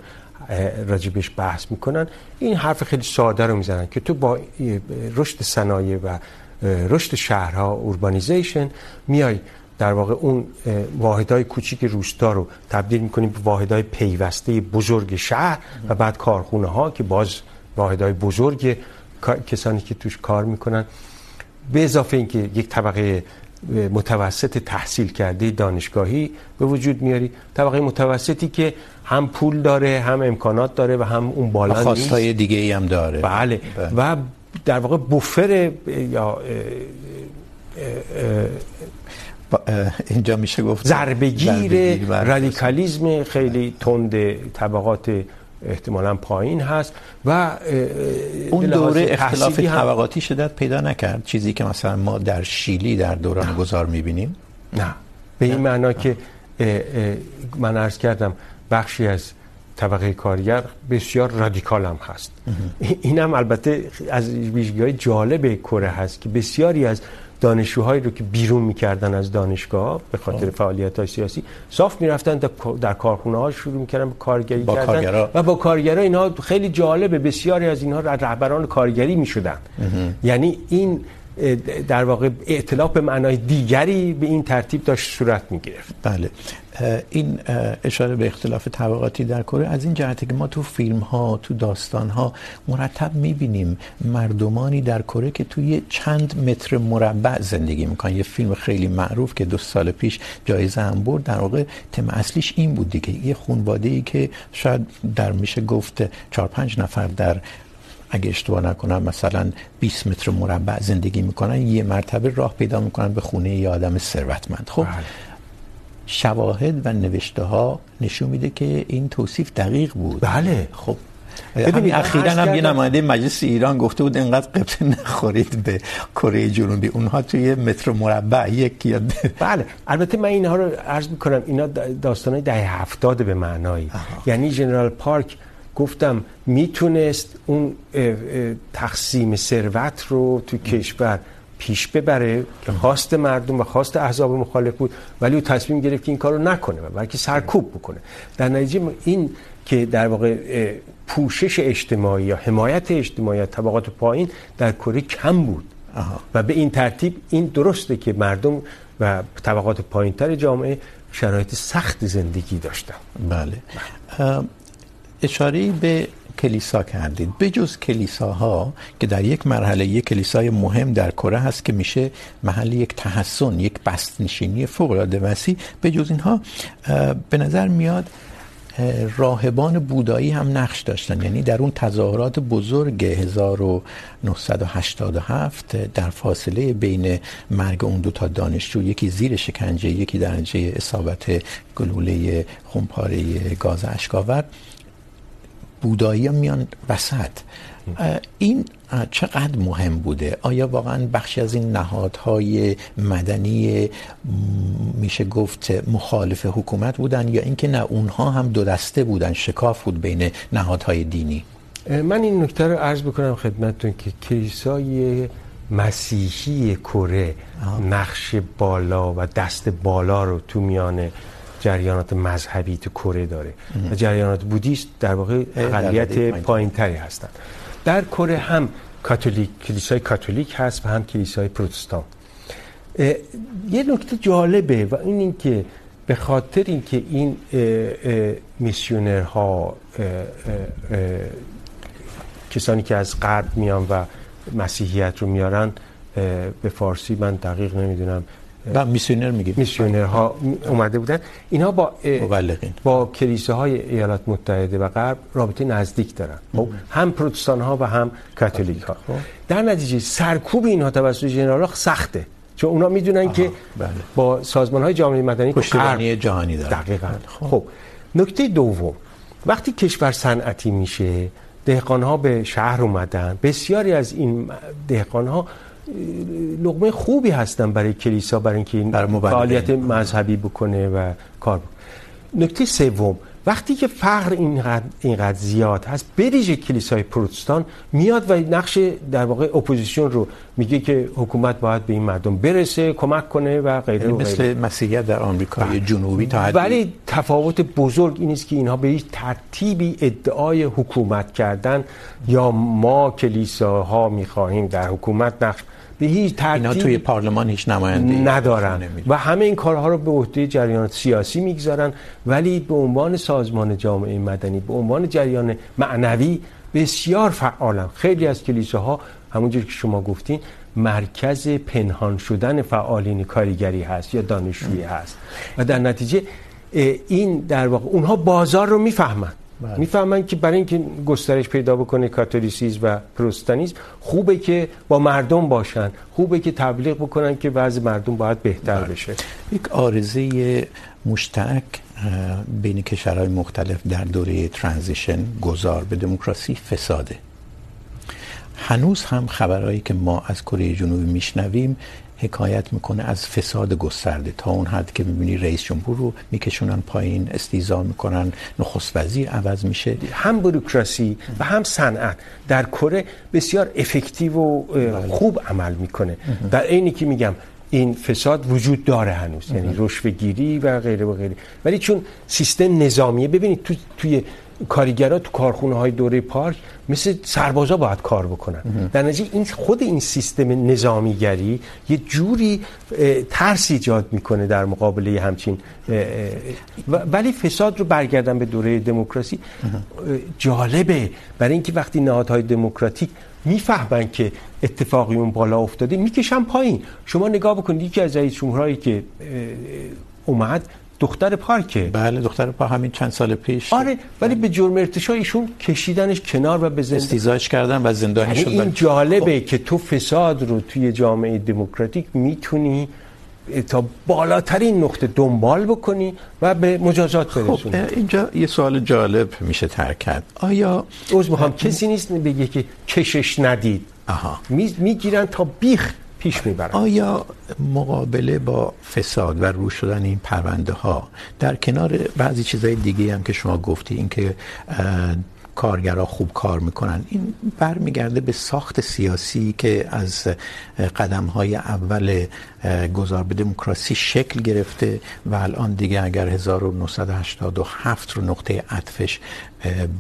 راجبش بحث میکنن، این حرف خیلی ساده رو میزنن که تو با رشد صنایع و رشد شهرها اوربانیزیشن میای در واقع اون واحدهای کوچیک روستا رو تبدیل میکنیم به واحدهای پیوسته بزرگ شهر و بعد کارخونه ها که باز واحدهای بزرگ کسانی که توش کار میکنن. به اضافه اینکه یک طبقه متوسط تحصیل کرده دانشگاهی به وجود میاری. طبقه متوسطی که هم پول داره هم امکانات داره و هم اون بالا خواستای دیگه ای هم داره. بله, بله. و در واقع بوفر یا اینجا میشه گفت ضربگیر رادیکالیسم خیلی تند طبقات احتمالاً پایین هست و اون دوره اختلاف طبقاتی شدت پیدا نکرد. چیزی که مثلا ما در شیلی در دوران گذار میبینیم. نه. به این معنا که من عرض کردم بخشی از طبقه کارگر بسیار رادیکال هم هست. این هم البته از ویژگی‌های جالب کره هست که بسیاری از دانشجوهایی رو که بیرون میکردن از دانشگاه به خاطر فعالیت های سیاسی صاف میرفتن در کارخونه ها شروع میکردن به کارگری با کردن کارگرا. و با کارگرا اینها خیلی جالبه بسیاری از اینها رهبران کارگری میشدن. یعنی این در واقع ائتلاف به معنای دیگری به این ترتیب داشت صورت میگرفت. بله. این اشاره به اختلاف طبقاتی در کره، از این جهته که ما تو فیلم ها تو داستان ها مرتب میبینیم مردمانی در کره که توی چند متر مربع زندگی میکنن. یه فیلم خیلی معروف که دو سال پیش جایزه هم برد، در واقع تم اصلیش این بود دیگه. یه خانواده ای که شاید در میشه گفت 4 5 نفر در، اگه اشتباه نکنم، مثلا 20 متر مربع زندگی میکنن. یه مرتبه راه پیدا میکنن به خونه یه آدم ثروتمند. خب، بله. شواهد و نوشته ها نشون میده که این توصیف دقیق بود. بله. خب ببینید اخیراً هم یه نماینده مجلس ایران گفته بود اینقدر قبطه نخورید به کره جنوبی. اونها توی متر مربع یک یا بله. البته من اینها رو عرض میکنم اینا داستانای دهه 70 به معنایی. یعنی جنرال پارک گفتم میتونست اون تقسیم ثروت رو تو کشور پیش ببره. که خواست مردم و خواست احزاب مخالف بود. ولی او تصمیم گرفت که این کارو نکنه بلکه سرکوب بکنه. در نتیجه این که در واقع پوشش اجتماعی یا حمایت اجتماعی طبقات پایین در کره کم بود. آها. و به این ترتیب این درسته که مردم و طبقات پایینتر جامعه شرایط سخت زندگی داشتن. بله. اشاره به کلیسا کردید به جز کلیساها که در یک مرحله یک کلیسای مهم در کره هست که میشه محل یک تحسن، یک بستنشینی فوق العاده وسیع. به جز اینها به نظر میاد راهبان بودایی هم نقش داشتن. یعنی در اون تظاهرات بزرگ 1987 در فاصله بین مرگ اون دو تا دانشجو، یکی زیر شکنجه، یکی درجه اصابت گلوله خونپاره گاز اشکاور بودایی هم میان وسط. این چقدر مهم بوده؟ آیا واقعا بخشی از این نهادهای مدنی میشه گفت مخالف حکومت بودن یا اینکه نه اونها هم دو دسته بودن شکاف بود بین نهادهای دینی؟ من این نکته رو عرض بکنم خدمتتون که کلیسای مسیحی کره نقش بالا و دست بالا رو تو میانه جریانات مذهبی تو کره داره. و جریانات بودیست در واقع اقلیت پایینتری هستند در کره هم کاتولیک کلیسای کاتولیک هست و هم کلیسای پروتستان. یه نکته جالبه و این این که به خاطر اینکه این میسیونرها کسانی که از غرب میان و مسیحیت رو میارن به فارسی من دقیق نمیدونم. و میسیونر میگیم. میسیونرها اومده بودن. اینها با مبلغین با کلیساهای ایالات متحده و غرب رابطه نزدیک دارن. خب. هم پروتستان ها و هم کاتولیک ها در نتیجه سرکوب اینها توسط ژنرال سخته. چون اونا میدونن که بله. با سازمان های جامعه مدنی پشتیبانی جهانی دارن. دقیقاً. خب. نکته دوم. وقتی کشور صنعتی میشه دهقان ها به شهر اومدن. بسیاری از این دهقان ها لقمه خوبی هستن برای کلیسا برای اینکه این فعالیت مذهبی بکنه و کار بکنه. نکته سوم وقتی که فقر اینقدر اینقدر زیاد هست بریج کلیسای پروتستان میاد و نقش در واقع اپوزیسیون رو میگه که حکومت باید به این مردم برسه کمک کنه و غیره و مثل مسیحیت در آمریکای جنوبی تا حدی ولی تفاوت بزرگ این است که اینها به هیچ ترتیبی ادعای حکومت کردن یا ما کلیساها میخواهیم در حکومت نقش به هیچ ترتیب اینا توی پارلمان هیچ نماینده ندارن. و همه این کارها رو به عهده جریانات سیاسی میگذارن. ولی به عنوان سازمان جامعه مدنی به عنوان جریان معنوی بسیار فعالن. خیلی از کلیساها همونجور که شما گفتین مرکز پنهان شدن فعالین کارگری هست یا دانشجویی هست. و در نتیجه این در واقع اونها بازار رو میفهمن. بله. میفهمن که برای اینکه گسترش پیدا بکنه کاتولیسیسم و پروتستانیسم خوبه که با مردم باشن خوبه که تبلیغ بکنن که وضع مردم باید بهتر بله. بشه یک آرزه مشترک بین کشورهای مختلف در دوره ترانزیشن گذار به دموکراسی فساده هنوز هم خبرهایی که ما از کره جنوبی میشنویم حکایت میکنه از فساد گسترده. تا اون حد که میبینی رئیس جمهور رو میکشونن پایین استیزا میکنن نخست وزیر عوض میشه. هم بوروکراسی و هم صنعت در کره بسیار افکتیو و خوب عمل میکنه. در عینی که میگم این فساد وجود داره هنوز. یعنی رشوه گیری و غیره و غیره. ولی چون سیستم نظامیه ببینید تو توی کارگرا تو کارخونه های دوره پارک مثل سربازا باید کار بکنن. در نتیجه این خود این سیستم نظامیگری یه جوری ترس ایجاد میکنه در مقابله همچین ولی فساد رو برگردن به دوره دموکراسی جالبه. برای اینکه وقتی نهادهای دموکراتیک میفهمن که اتفاقی اون بالا افتاده میکشن پایین. شما نگاه بکنید یکی از رئیس جمهورهایی که اومد دختر پارکه بله دختر پارک همین چند سال پیش. آره ولی به جرم ارتشاء ایشون کشیدنش کنار و به زندان. استیزاش کردن و زندانی شد این جالبه که تو فساد رو توی جامعه دموکراتیک میتونی تا بالاترین نقطه دنبال بکنی و به مجازات برسونی خب اینجا یه سوال جالب میشه ترک کرد. آیا عذر میخوام کسی نیست بگه که کشش ندید. آها. میگیرن تا بیخ پیش میبرن آیا مقابله با فساد و رو شدن این پرونده ها در کنار بعضی چیزهای دیگه هم که شما گفتی این که کارگرها خوب کار میکنن. این برمیگرده به ساخت سیاسی که از قدم های اول گذار به دموکراسی شکل گرفته و الان دیگه اگر 1987 رو نقطه عطفش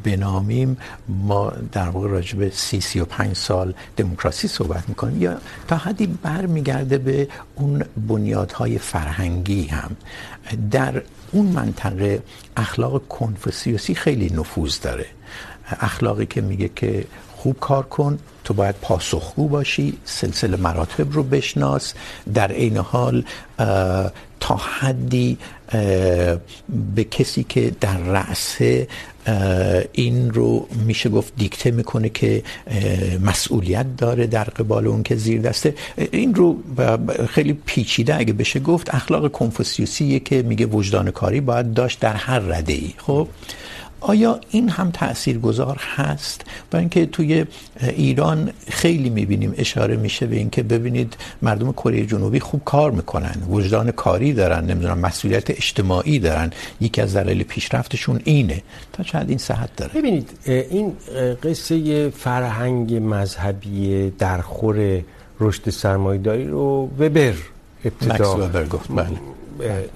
بنامیم، ما در واقع راجع به سی سی و پنج سال دموکراسی صحبت میکنیم. یا تا حدی برمیگرده به اون بنیادهای فرهنگی هم. در اون منطقه اخلاق کنفوسیوسی خیلی نفوذ داره. اخلاقی که میگه که خوب کار کن، تو باید پاسخگو باشی، سلسله مراتب رو بشناس، در عین حال تا حدی به کسی که در رأسه این رو میشه گفت دیکته میکنه که مسئولیت داره در قبال اون که زیر دسته. این رو خیلی پیچیده اگه بشه گفت، اخلاق کنفوسیوسیه که میگه وجدان کاری باید داشت در هر رده ای خب؟ آیا این هم تاثیرگذار هست؟ با اینکه توی ایران خیلی میبینیم اشاره میشه به اینکه ببینید مردم کره جنوبی خوب کار میکنن وجدان کاری دارن نمیدونم مسئولیت اجتماعی دارن. یکی از دلایل پیشرفتشون اینه. تا چند این صحت داره؟ ببینید این قصه فرهنگ مذهبی درخور رشد سرمایه‌داری رو وبر ابتدا وبر گفت بله.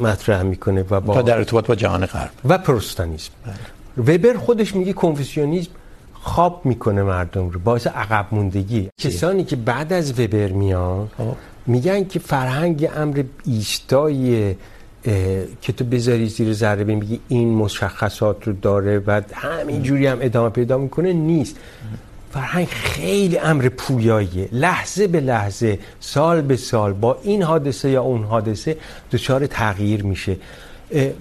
مطرح میکنه و با در ارتباط با جهان غرب. و پروتستانیسم. بله. وبر خودش میگه کنفوسیونیسم خواب میکنه مردم رو باعث عقب موندگی. کسانی که بعد از وبر میان میگن که فرهنگ امر ایستای که تو بذاری زیر ذره بین بگی این مشخصات رو داره و همین جوری هم ادامه پیدا میکنه نیست. فرهنگ خیلی امر پویاییه. لحظه به لحظه سال به سال با این حادثه یا اون حادثه دچار تغییر میشه.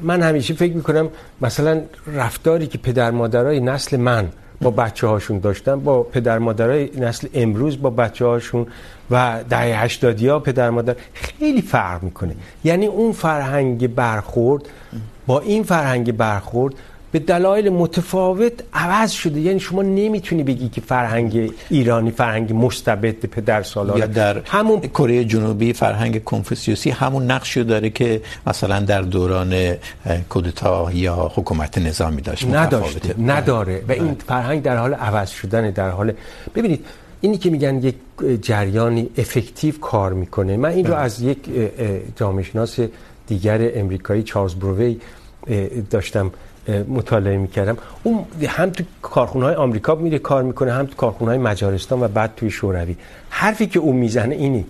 من همیشه فکر میکنم مثلا رفتاری که پدر مادرای نسل من با بچه هاشون داشتن، با پدر مادرای نسل امروز با بچه هاشون و دهه هشتادی ها پدر مادر خیلی فرق میکنه. یعنی اون فرهنگ برخورد، با این فرهنگ برخورد به دلایل متفاوت عوض شده. یعنی شما نمیتونی بگی که فرهنگ ایرانی فرهنگ مستبد پدر سالار یا در همون کره جنوبی فرهنگ کنفوسیوسی همون نقش داره که مثلا در دوران کودتا یا حکومت نظامی داشت. نداشته نداره. و این فرهنگ در حال عوض شدن در حال ببینید اینی که میگن یک جریانی افکتیو کار میکنه. من این رو از یک جامعه شناس دیگر امریکایی چارلز برووی داشتم مطالعه میکردم. اون هم تو کارخونه های آمریکا میره کار میکنه هم تو کارخونه های مجارستان و بعد توی شوروی. حرفی که اون میزنه اینی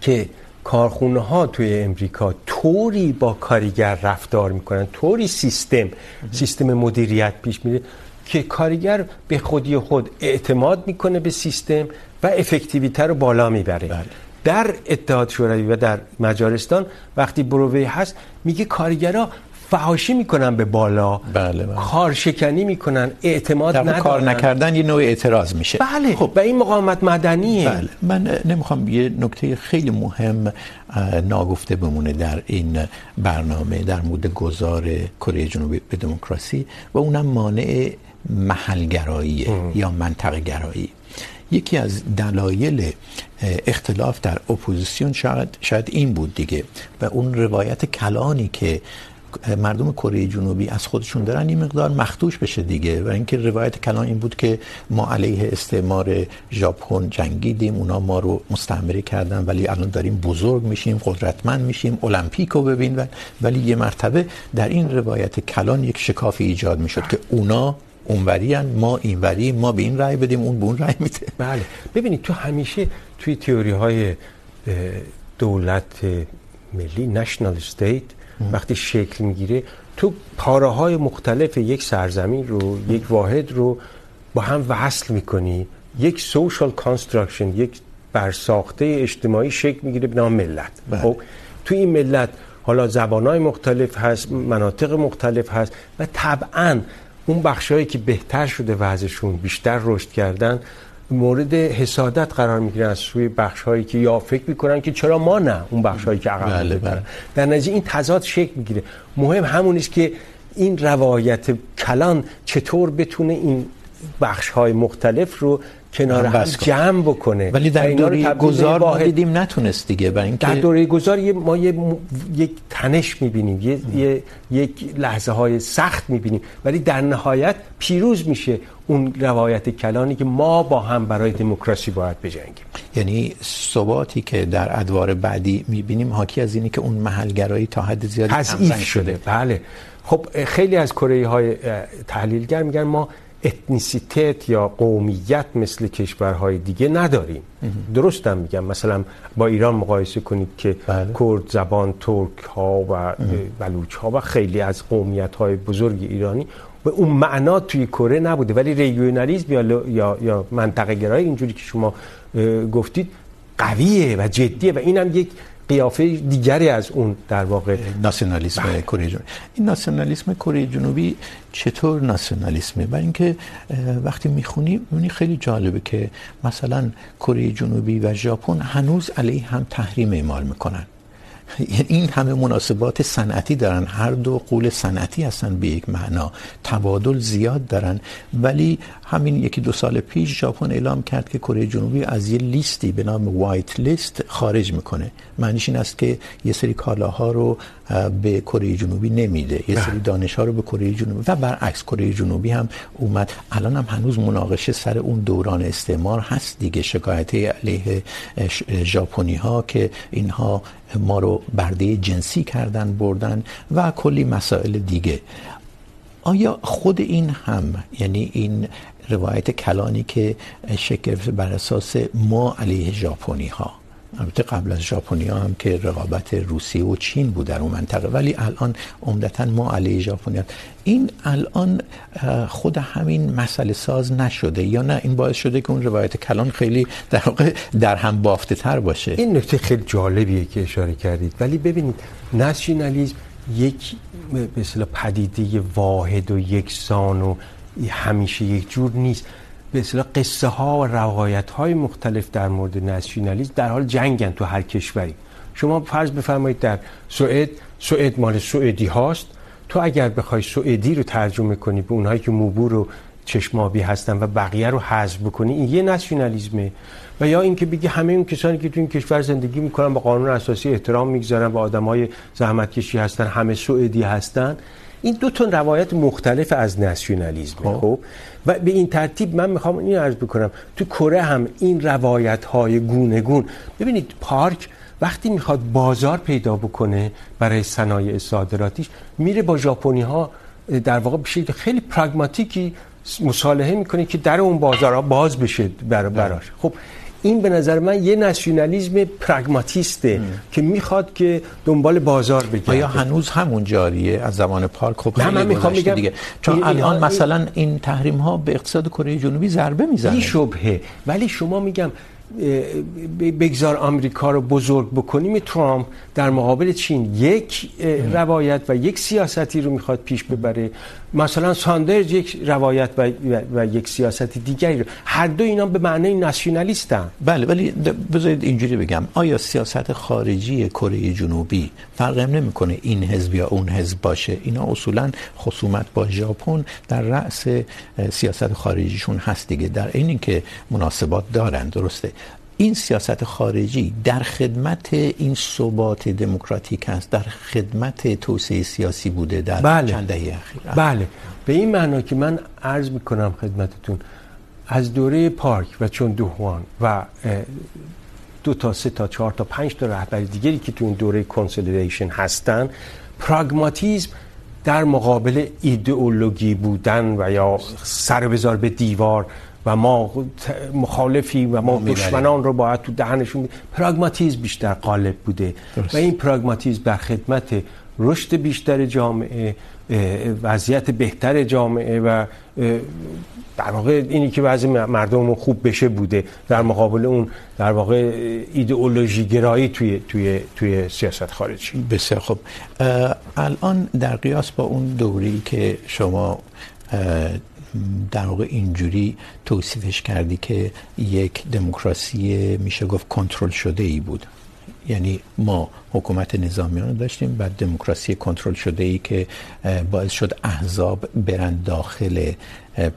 که کارخونه ها توی امریکا طوری با کارگر رفتار میکنن طوری سیستم سیستم مدیریت پیش میره که کارگر به خودی خود اعتماد میکنه به سیستم و افکتیویته رو بالا میبره. بله. در اتحاد شوروی و در مجارستان وقتی برووی هست میگه کارگرها فحاشی میکنن به بالا. بله بله. کارشکنی میکنن اعتماد ندارن کار نکردن یه نوع اعتراض میشه. بله خب. و این مقاومت مدنیه بله. من نمیخوام یه نکته خیلی مهم ناگفته بمونه در این برنامه در مورد گذار کره جنوبی به دموکراسی و اونم مانع محلگرایی یا منطقه گرایی. یکی از دلایل اختلاف در اپوزیسیون شاید شاید این بود دیگه. و اون روایت کلانی که مردم کره جنوبی از خودشون دارن این مقدار مخدوش بشه دیگه و اینکه روایت کلان این بود که ما علیه استعمار ژاپن جنگیدیم، اونا ما رو مستعمره کردن، ولی الان داریم بزرگ میشیم، قدرتمند میشیم المپیک رو ببین ولی یه مرتبه در این روایت کلان یک شکافی ایجاد میشد که اونا اونوریان ما اینوری، ما به این رای بدیم، اون به اون رای میده. بله. ببینید تو همیشه توی تئوری های دولت ملی نشنال استیت وقتی شکل میگیره تو پاره های مختلف یک سرزمین رو یک واحد رو با هم وصل میکنی. یک سوشال کانستراکشن یک برساخته اجتماعی شکل میگیره به نام ملت. خب تو این ملت حالا زبانهای مختلف هست مناطق مختلف هست و طبعا اون بخشهایی که بهتر شده وضعشون بیشتر رشد کردن مورد حسادت قرار میگیرن از سوی بخش‌هایی که یا فکر میکنن که چرا ما نه اون بخش‌هایی که عقب بله بله. در نتیجه این تضاد شکل میگیره. مهم همون است که این روایت کلان چطور بتونه این بخش‌های مختلف رو کنار هم جمع بکنه ولی در دوره گذار ما دیدیم نتونست دیگه. برای اینکه در دوره گذار یه ما یه یک تنش میبینیم. یه, یه یک لحظه های سخت میبینیم. ولی در نهایت پیروز میشه. اون روایت کلانی که ما با هم برای دموکراسی باید بجنگیم. یعنی ثباتی که در ادوار بعدی میبینیم حاکی از اینه که اون محلگرایی تا حد زیادی تضعیف شده. بله. خب خیلی از کره های تحلیلگر میگن ما اتنیسیتت یا قومیت مثل کشورهای دیگه نداریم. درستم میگم. مثلا با ایران مقایسه کنید که بله. کرد زبان ترک ها و بلوچ ها و خیلی از قومیت های بزرگ ایرانی به اون معنا توی کره نبوده. ولی ریژیونالیسم یا یا یا منطقه گرایی اینجوری که شما گفتید قویه و جدیه و اینم یک قیافه دیگری از اون در واقع. ناسیونالیسم کره جنوبی. این ناسیونالیسم کره جنوبی چطور ناسیونالیسمه؟ برای اینکه وقتی میخونی میبینی خیلی جالبه که مثلا کره جنوبی و ژاپن هنوز علیه هم تحریم اعمال میکنن. یعنی این همه مناسبات صنعتی دارن. هر دو قول صنعتی هستن به یک معنا. تبادل زیاد دارن. ولی همین یکی دو سال پیش ژاپن اعلام کرد که کره جنوبی از یه لیستی به نام وایت لیست خارج میکنه. معنیش این است که یه سری کالاها رو به کره جنوبی نمیده. یه سری دانش ها رو به کره جنوبی و برعکس کره جنوبی هم اومد. الان هم هنوز مناقشه سر اون دوران استعمار هست دیگه شکایت علیه ژاپنی ها که اینها ما رو برده جنسی کردن بردن و کلی مسائل دیگه. آیا خود این هم یعنی این روایت کلانی که شکل بر اساس ما علیه ژاپنی ها البته قبل از ژاپنیا هم که رقابت روسیه و چین بود در اون منطقه، ولی الان عمدتا ما علیه ژاپنیا این الان خود همین مسئله ساز نشده یا نه؟ این باعث شده که اون روایت کلان خیلی در واقع در هم بافته تر باشه. این نکته خیلی جالبیه که اشاره کردید. ولی ببینید ناسیونالیسم یک به اصطلاح پدیده واحد و یکسان و همیشه یک جور نیست. به اصطلاح قصه ها و روایت های مختلف در مورد ناسیونالیسم در حال جنگن تو هر کشوری. شما فرض بفرمایید در سوئد سوئد مال سوئدی هاست. تو اگر بخوای سوئدی رو ترجمه کنی به اونهایی که موبور و چشمابی هستن و بقیه رو حذف بکنی، این یه ناسیونالیسمه و یا اینکه بگی همه اون کسانی که تو این کشور زندگی میکنن به قانون اساسی احترام میگذارن به آدمای زحمتکشی هستن همه سوئدی هستن. این دو تا روایت مختلف از ناسیونالیسم خب. و به این ترتیب من میخوام این عرض بکنم. تو کره هم این روایت های گونه گون ببینید پارک وقتی میخواد بازار پیدا بکنه برای صنایع صادراتیش میره با ژاپنی ها در واقع به شکل خیلی پراگماتیکی مصالحه میکنه که در اون بازارها باز بشه براش. خب این به نظر من یه ناسیونالیسم پراگماتیسته ام. که میخواد که دنبال بازار بگرده. آیا هنوز همون جاریه از زمان پارک؟ خب خیلی گذشته دیگه. چون الان مثلا این تحریم ها به اقتصاد کره جنوبی ضربه میزنه. بی شبهه. ولی شما میگم بگذار آمریکا رو بزرگ بکنیم. ترامپ در مقابل چین یک روایت و یک سیاستی رو میخواد پیش ببره. مثلا ساندرز یک روایت و, و, یک سیاست دیگری رو. هر دو اینا به معنی ناسیونالیستن. بله ولی بذارید اینجوری بگم. آیا سیاست خارجی کره جنوبی فرق نمیکنه این حزب یا اون حزب باشه؟ اینا اصولا خصومت با ژاپن در رأس سیاست خارجیشون هست دیگه. در این اینکه مناسبات دارن درسته. این سیاست خارجی در خدمت این ثبات دموکراتیک است در خدمت توسعه سیاسی بوده در بله. چند دهه اخیر. بله. به این معنا که من عرض میکنم خدمتتون از دوره پارک و چون دوهوان و دو تا سه تا چهار تا پنج تا رهبر دیگری که تو این دوره کنسولیدیشن هستن پراگماتیزم در مقابل ایدئولوژی بودن و یا سر بزار به دیوار و ما مخالفی و ما دشمنان رو باید تو دهنشون پراگماتیزم بیشتر غالب بوده. درست. و این پراگماتیزم بر خدمت رشد بیشتر جامعه وضعیت بهتر جامعه و در واقع اینی که وضع مردم خوب بشه بوده. در مقابل اون در واقع ایدئولوژی گرایی توی توی توی سیاست خارجی. بسیار خوب. الان در قیاس با اون دوری که شما در واقع اینجوری توصیفش کردی که یک دموکراسی میشه گفت کنترل شده ای بود. یعنی ما حکومت نظامیان داشتیم بعد دموکراسی کنترل شده ای که باعث شد احزاب برن داخل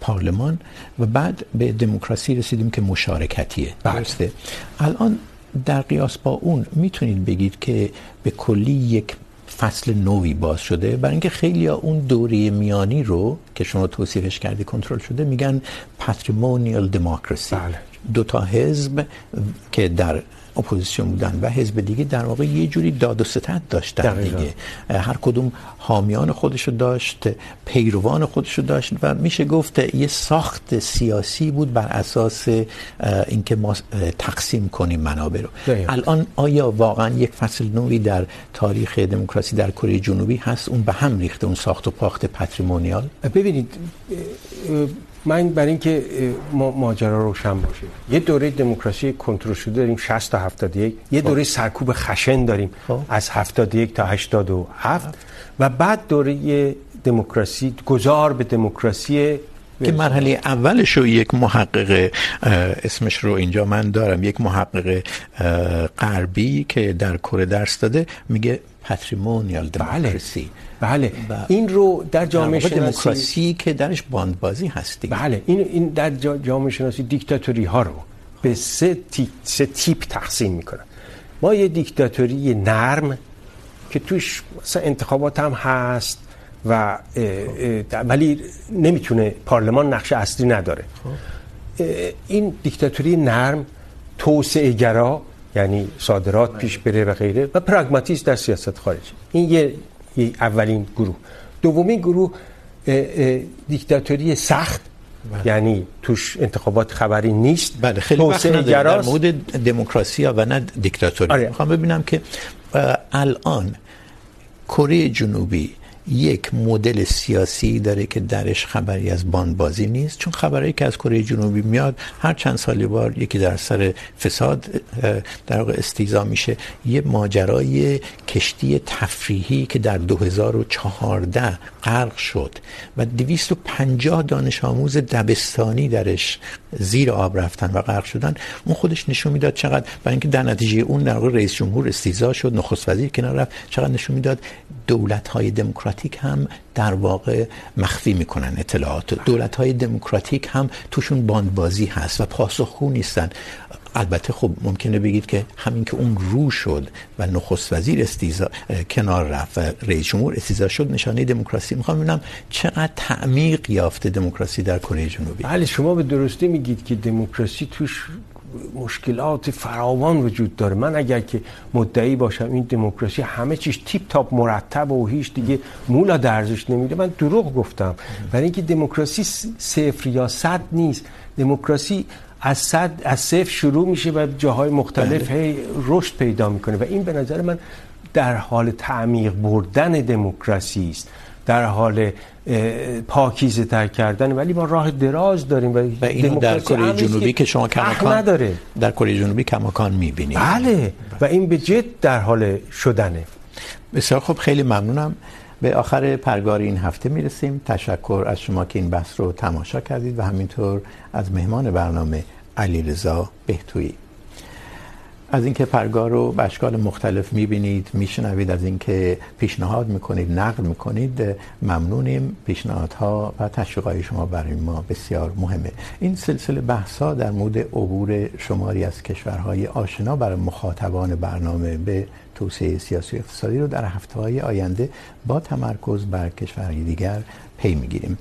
پارلمان و بعد به دموکراسی رسیدیم که مشارکتیه. درسته؟ الان در قیاس با اون میتونید بگید که به کلی یک فصل نوی باز شده. برای اینکه خیلی اون دوره میانی رو که شما توصیفش کردی کنترل شده میگن پاتریمونیال دموکراسی دو تا حزب که در اپوزیسیون بودن و حزب دیگه در واقع یه جوری داد و ستد داشتن دیگه. هر کدوم حامیان خودشو داشت پیروان خودشو داشت و میشه گفت یه ساخت سیاسی بود بر اساس اینکه ما تقسیم کنیم منابع رو. دایم. الان آیا واقعا یک فصل نوی در تاریخ دموکراسی در کره جنوبی هست؟ اون به هم ریخته اون ساخت و پاخت پاتریمونیال؟ ببینید من برای اینکه ماجرا روشن باشه. یه دوره دموکراسی کنترل شده داریم 60 تا 71 یه دوره سرکوب خشن داریم از 71 تا 87 و بعد دوره دموکراسی گذار به دموکراسی که مرحله اولش رو یک محقق اسمش رو اینجا من دارم. یک محقق غربی که در کره درس داده میگه پاتریمونیال دموکراسی بله. این رو در جامعه شناسی دموکراسی که درش باندبازی هست بله. این این در جامعه شناسی دیکتاتوری ها رو به سه تیپ سه تیپ تقسیم میکنن ما یه دیکتاتوری نرم که توش مثلا انتخابات هم هست. و ولی نمیتونه پارلمان نقش اصلی نداره. این دیکتاتوری نرم توسعه گرا یعنی صادرات پیش بره و غیره و پراگماتیسم در سیاست خارجی این یه اولین گروه. دومین گروه دیکتاتوری سخت بله. یعنی توش انتخابات خبری نیست. بله خیلی وقت نداره در مورد دموکراسی و نه دیکتاتوری. میخوام ببینم که الان کره جنوبی یک مدل سیاسی داره که درش خبری از باندبازی نیست، چون خبرایی که از کره جنوبی میاد هر چند سالی بار یکی در سر فساد در واقع استیزا میشه. یه ماجرای کشتی تفریحی که در 2014 غرق شد و 250 دانش آموز دبستانی درش زیر آب رفتن و غرق شدن. اون خودش نشون میداد چقدر، برای اینکه در نتیجه اون در واقع رئیس جمهور استیزا شد، نخست وزیر کنار رفت، چقدر نشون میداد دولت های دموکرات دموکراتیک هم در واقع مخفی میکنن. اطلاعات دولت های دموکراتیک هم توشون باندبازی هست و پاسخگو نیستن. البته خب ممکنه بگید که همین که اون رو شد و نخست وزیر استیزا کنار رفت و رئیس جمهور استیزا شد، نشانه دموکراسی میخوام ببینم چقدر تعمیق یافته دموکراسی در کره جنوبی. بله، شما به درستی میگید که دموکراسی توش مشکلات فراوان وجود داره. من اگر که مدعی باشم این دموکراسی همه چیز تیپ تاپ مرتب و هیچ دیگه مولا درزش نمیده. من دروغ گفتم. برای اینکه دموکراسی صفر یا صد نیست. دموکراسی از صد از صفر شروع میشه و جاهای مختلف هی رشد پیدا میکنه. و این به نظر من در حال تعمیق بردن دموکراسی است. در حال پاکیزه تر کردن ولی ما راه دراز داریم و, و اینو در کره جنوبی که شما کماکان نداره. در کره جنوبی کماکان میبینید بله. و این به جد در حال شدنه. بسیار خوب. خیلی ممنونم. به آخر پرگار این هفته میرسیم. تشکر از شما که این بحث رو تماشا کردید و همینطور از مهمان برنامه علیرضا بهتویی. از اینکه پرگار رو به اشکال مختلف میبینید، میشنوید، از اینکه پیشنهاد میکنید، نقد میکنید، ممنونیم. پیشنهادها و تشویقهای شما برای ما بسیار مهمه. این سلسله بحث ها در مورد عبور شماری از کشورهای آشنا برای مخاطبان برنامه به توسعه سیاسی و اقتصادی رو در هفته‌های آینده با تمرکز بر کشورهای دیگر پی میگیریم.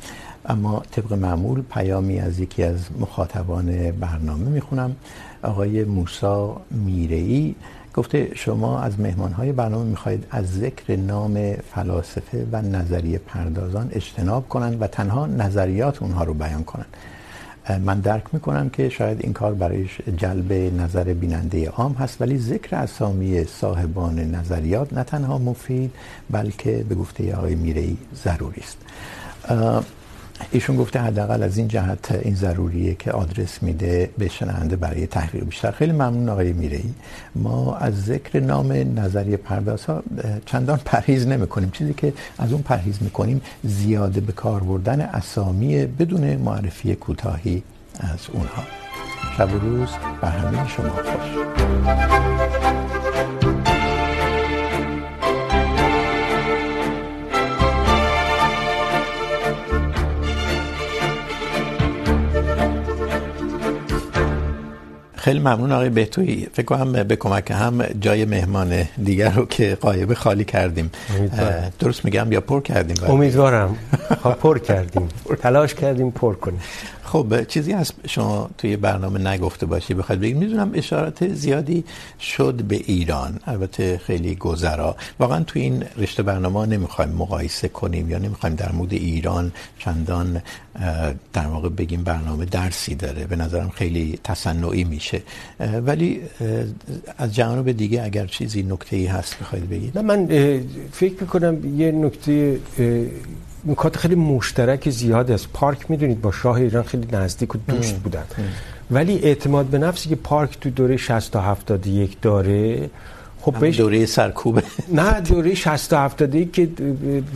اما طبق معمول پیامی از یکی از مخاطبان برنامه میخونم. آقای موسی میرئی گفته شما از مهمانهای برنامه میخواهید از ذکر نام فلاسفه و نظریه پردازان اجتناب کنند و تنها نظریات اونها رو بیان کنند. من درک میکنم که شاید این کار برایش جلب نظر بیننده عام هست، ولی ذکر اسامی صاحبان نظریات نه تنها مفید، بلکه به گفته آقای میرئی ضروری است. ایشون گفته حداقل از این جهت این ضروریه که آدرس میده به شنونده برای تحقیق. بیشتر خیلی ممنون آقای میرئی ما از ذکر نام نظریه پردازها چندان پرهیز نمیکنیم. چیزی که از اون پرهیز میکنیم زیاده به کار بردن اسامی بدون معرفی کوتاهی از اونها. شب و روز بر همه شما خوش. خیلی ممنون آقای بهتویی. فکر کنم به کمک هم جای مهمان دیگر رو که قایب خالی کردیم. درست میگم یا پر کردیم؟ امیدوارم. پر کردیم. تلاش کردیم پر کنیم. خب، چیزی هست. شما توی برنامه نگفته باشی، بخواید بگید. میدونم اشارات زیادی شد به ایران. البته خیلی گذرا. واقعا توی این رشته برنامه نمیخوایم مقایسه کنیم یا نمیخوایم در مورد ایران چندان در واقع بگیم برنامه درسی داره. به نظرم خیلی تصنعی میشه. ولی از جانب دیگه اگر چیزی نکته ای هست بخواید بگید. نه، من فکر میکنم یه نکته نکات خیلی مشترک زیاد است. پارک میدونید با شاه ایران خیلی نزدیک و دوست بودن. ولی اعتماد به نفسی که پارک تو دوره 60 تا 71 داره خب بهش دوره سرکوبه. [LAUGHS] نه دوره 60 تا 71 که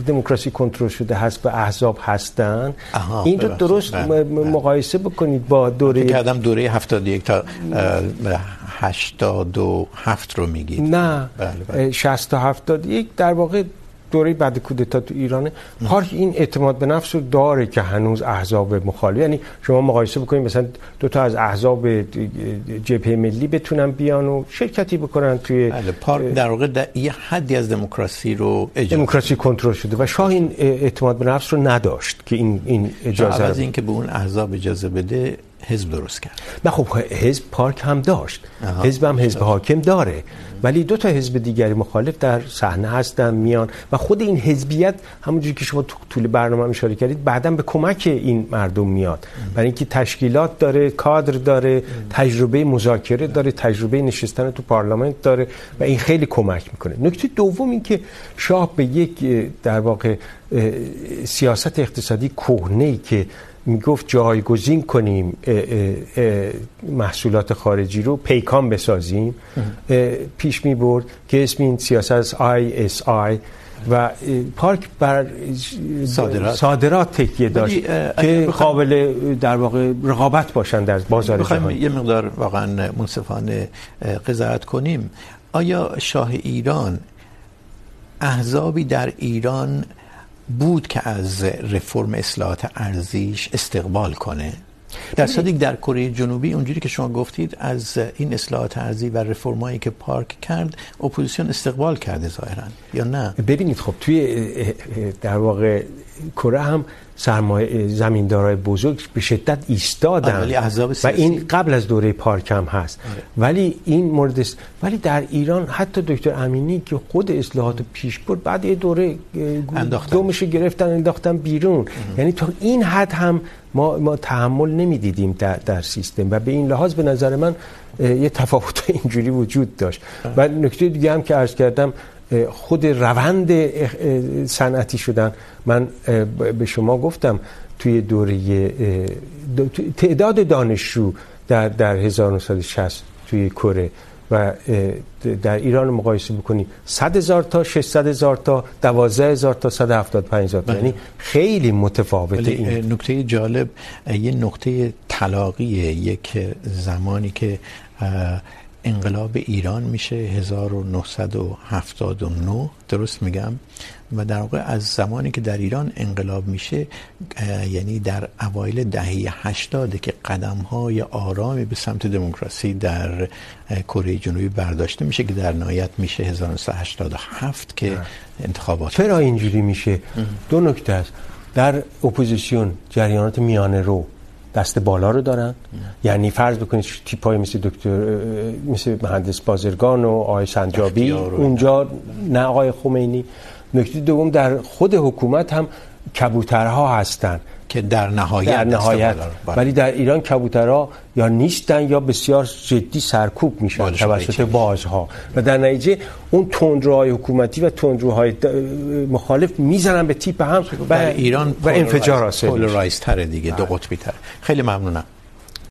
دموکراسی کنترل شده هست به احزاب هستن. این رو درست مقایسه بکنید با دوره که آدم دوره 71 تا 87 رو میگید. نه 60 تا 71 در واقع دوره بعد کودتا تو ایران پارک این اعتماد به نفس رو داره که هنوز احزاب مخالف یعنی شما مقایسه بکنید مثلا دو تا از احزاب جبهه ملی بتونن بیان و شرکتی بکنن توی پارک در واقع یه حدی از دموکراسی رو اجازه دموکراسی کنترل شده و شاه این اعتماد به نفس رو نداشت که این این اجازه از اینکه به اون احزاب اجازه بده حزب درست کرد. نه خب حزب پارک هم داشت. حزب هم حزب حاکم داره. ولی دو تا حزب دیگری مخالف در صحنه هستن میان. و خود این حزبیت همونجوری که شما تو طول برنامه اشاره کردید بعدا به کمک این مردم میاد. برای اینکه تشکیلات داره کادر داره تجربه مذاکره داره تجربه نشستن تو پارلمان داره و این خیلی کمک میکنه. نکته دوم این که شاه به یک در واقع سیاست اقتصادی کهنه‌ای که میگفت جایگزین کنیم محصولات خارجی رو پیکان بسازیم. پیش میبرد که اسم این سیاست ISI و پارک بر صادرات, صادرات تکیه داشت که قابل در واقع رقابت باشن در بازار جهانی یه مقدار واقعا منصفانه قضاوت کنیم. آیا شاه ایران احزابی در ایران بود که از رفرم اصلاحات ارزیش استقبال کنه. در صدیق در کره جنوبی اونجوری که شما گفتید از این اصلاحات ارزی و رفرمایی که پارک کرد اپوزیسیون استقبال کرده ظاهرا یا نه؟ ببینید خب توی در واقع کره هم سرمایه زمیندارای بزرگ به شدت ایستادن. و این قبل از دوره پارک هم هست. آره. ولی این مورد است. ولی در ایران حتی دکتر امینی که خود اصلاحات پیش برد بعد یه دوره دومش گرفتن انداختن بیرون. اه. یعنی تا این حد هم ما ما تحمل نمیدیدیم در در سیستم و به این لحاظ به نظر من یه تفاوت [LAUGHS] اینجوری وجود داشت. و نکته دیگه هم که عرض کردم خود روند صنعتی شدن من به شما گفتم توی دوره تعداد دانشجو در در 1960 توی کره و در ایران مقایسه بکنی 100 هزار تا 600 هزار تا 12 هزار تا 175 هزار تا. یعنی خیلی متفاوته این. نکته جالب یه نقطه طلاقیه. یک زمانی که انقلاب ایران میشه 1979 درست میگم؟ و در واقع از زمانی که در ایران انقلاب میشه یعنی در اوایل دهه 80 که قدم های آرامی به سمت دموکراسی در کره جنوبی برداشته میشه که در نهایت میشه 1987 که انتخابات چرا اینجوری میشه؟ دو نکته است. در اپوزیسیون جریانات میانه رو دست بالا رو دارن. یعنی فرض بکنید تیپای مثل دکتر مثل مهندس بازرگان و آقای سنجابی اونجا نه آقای خمینی. نکته دوم در خود حکومت هم کبوترها هستن. که در نهایت در نهایت. ولی در ایران کبوترها یا نیستن یا بسیار جدی سرکوب میشن توسط بازها. و در نتیجه اون تندروهای حکومتی و تندروهای مخالف میزنن به تیپ هم و ایران و انفجار حاصل پولرایز تره دیگه دو قطبی تره. خیلی ممنونم.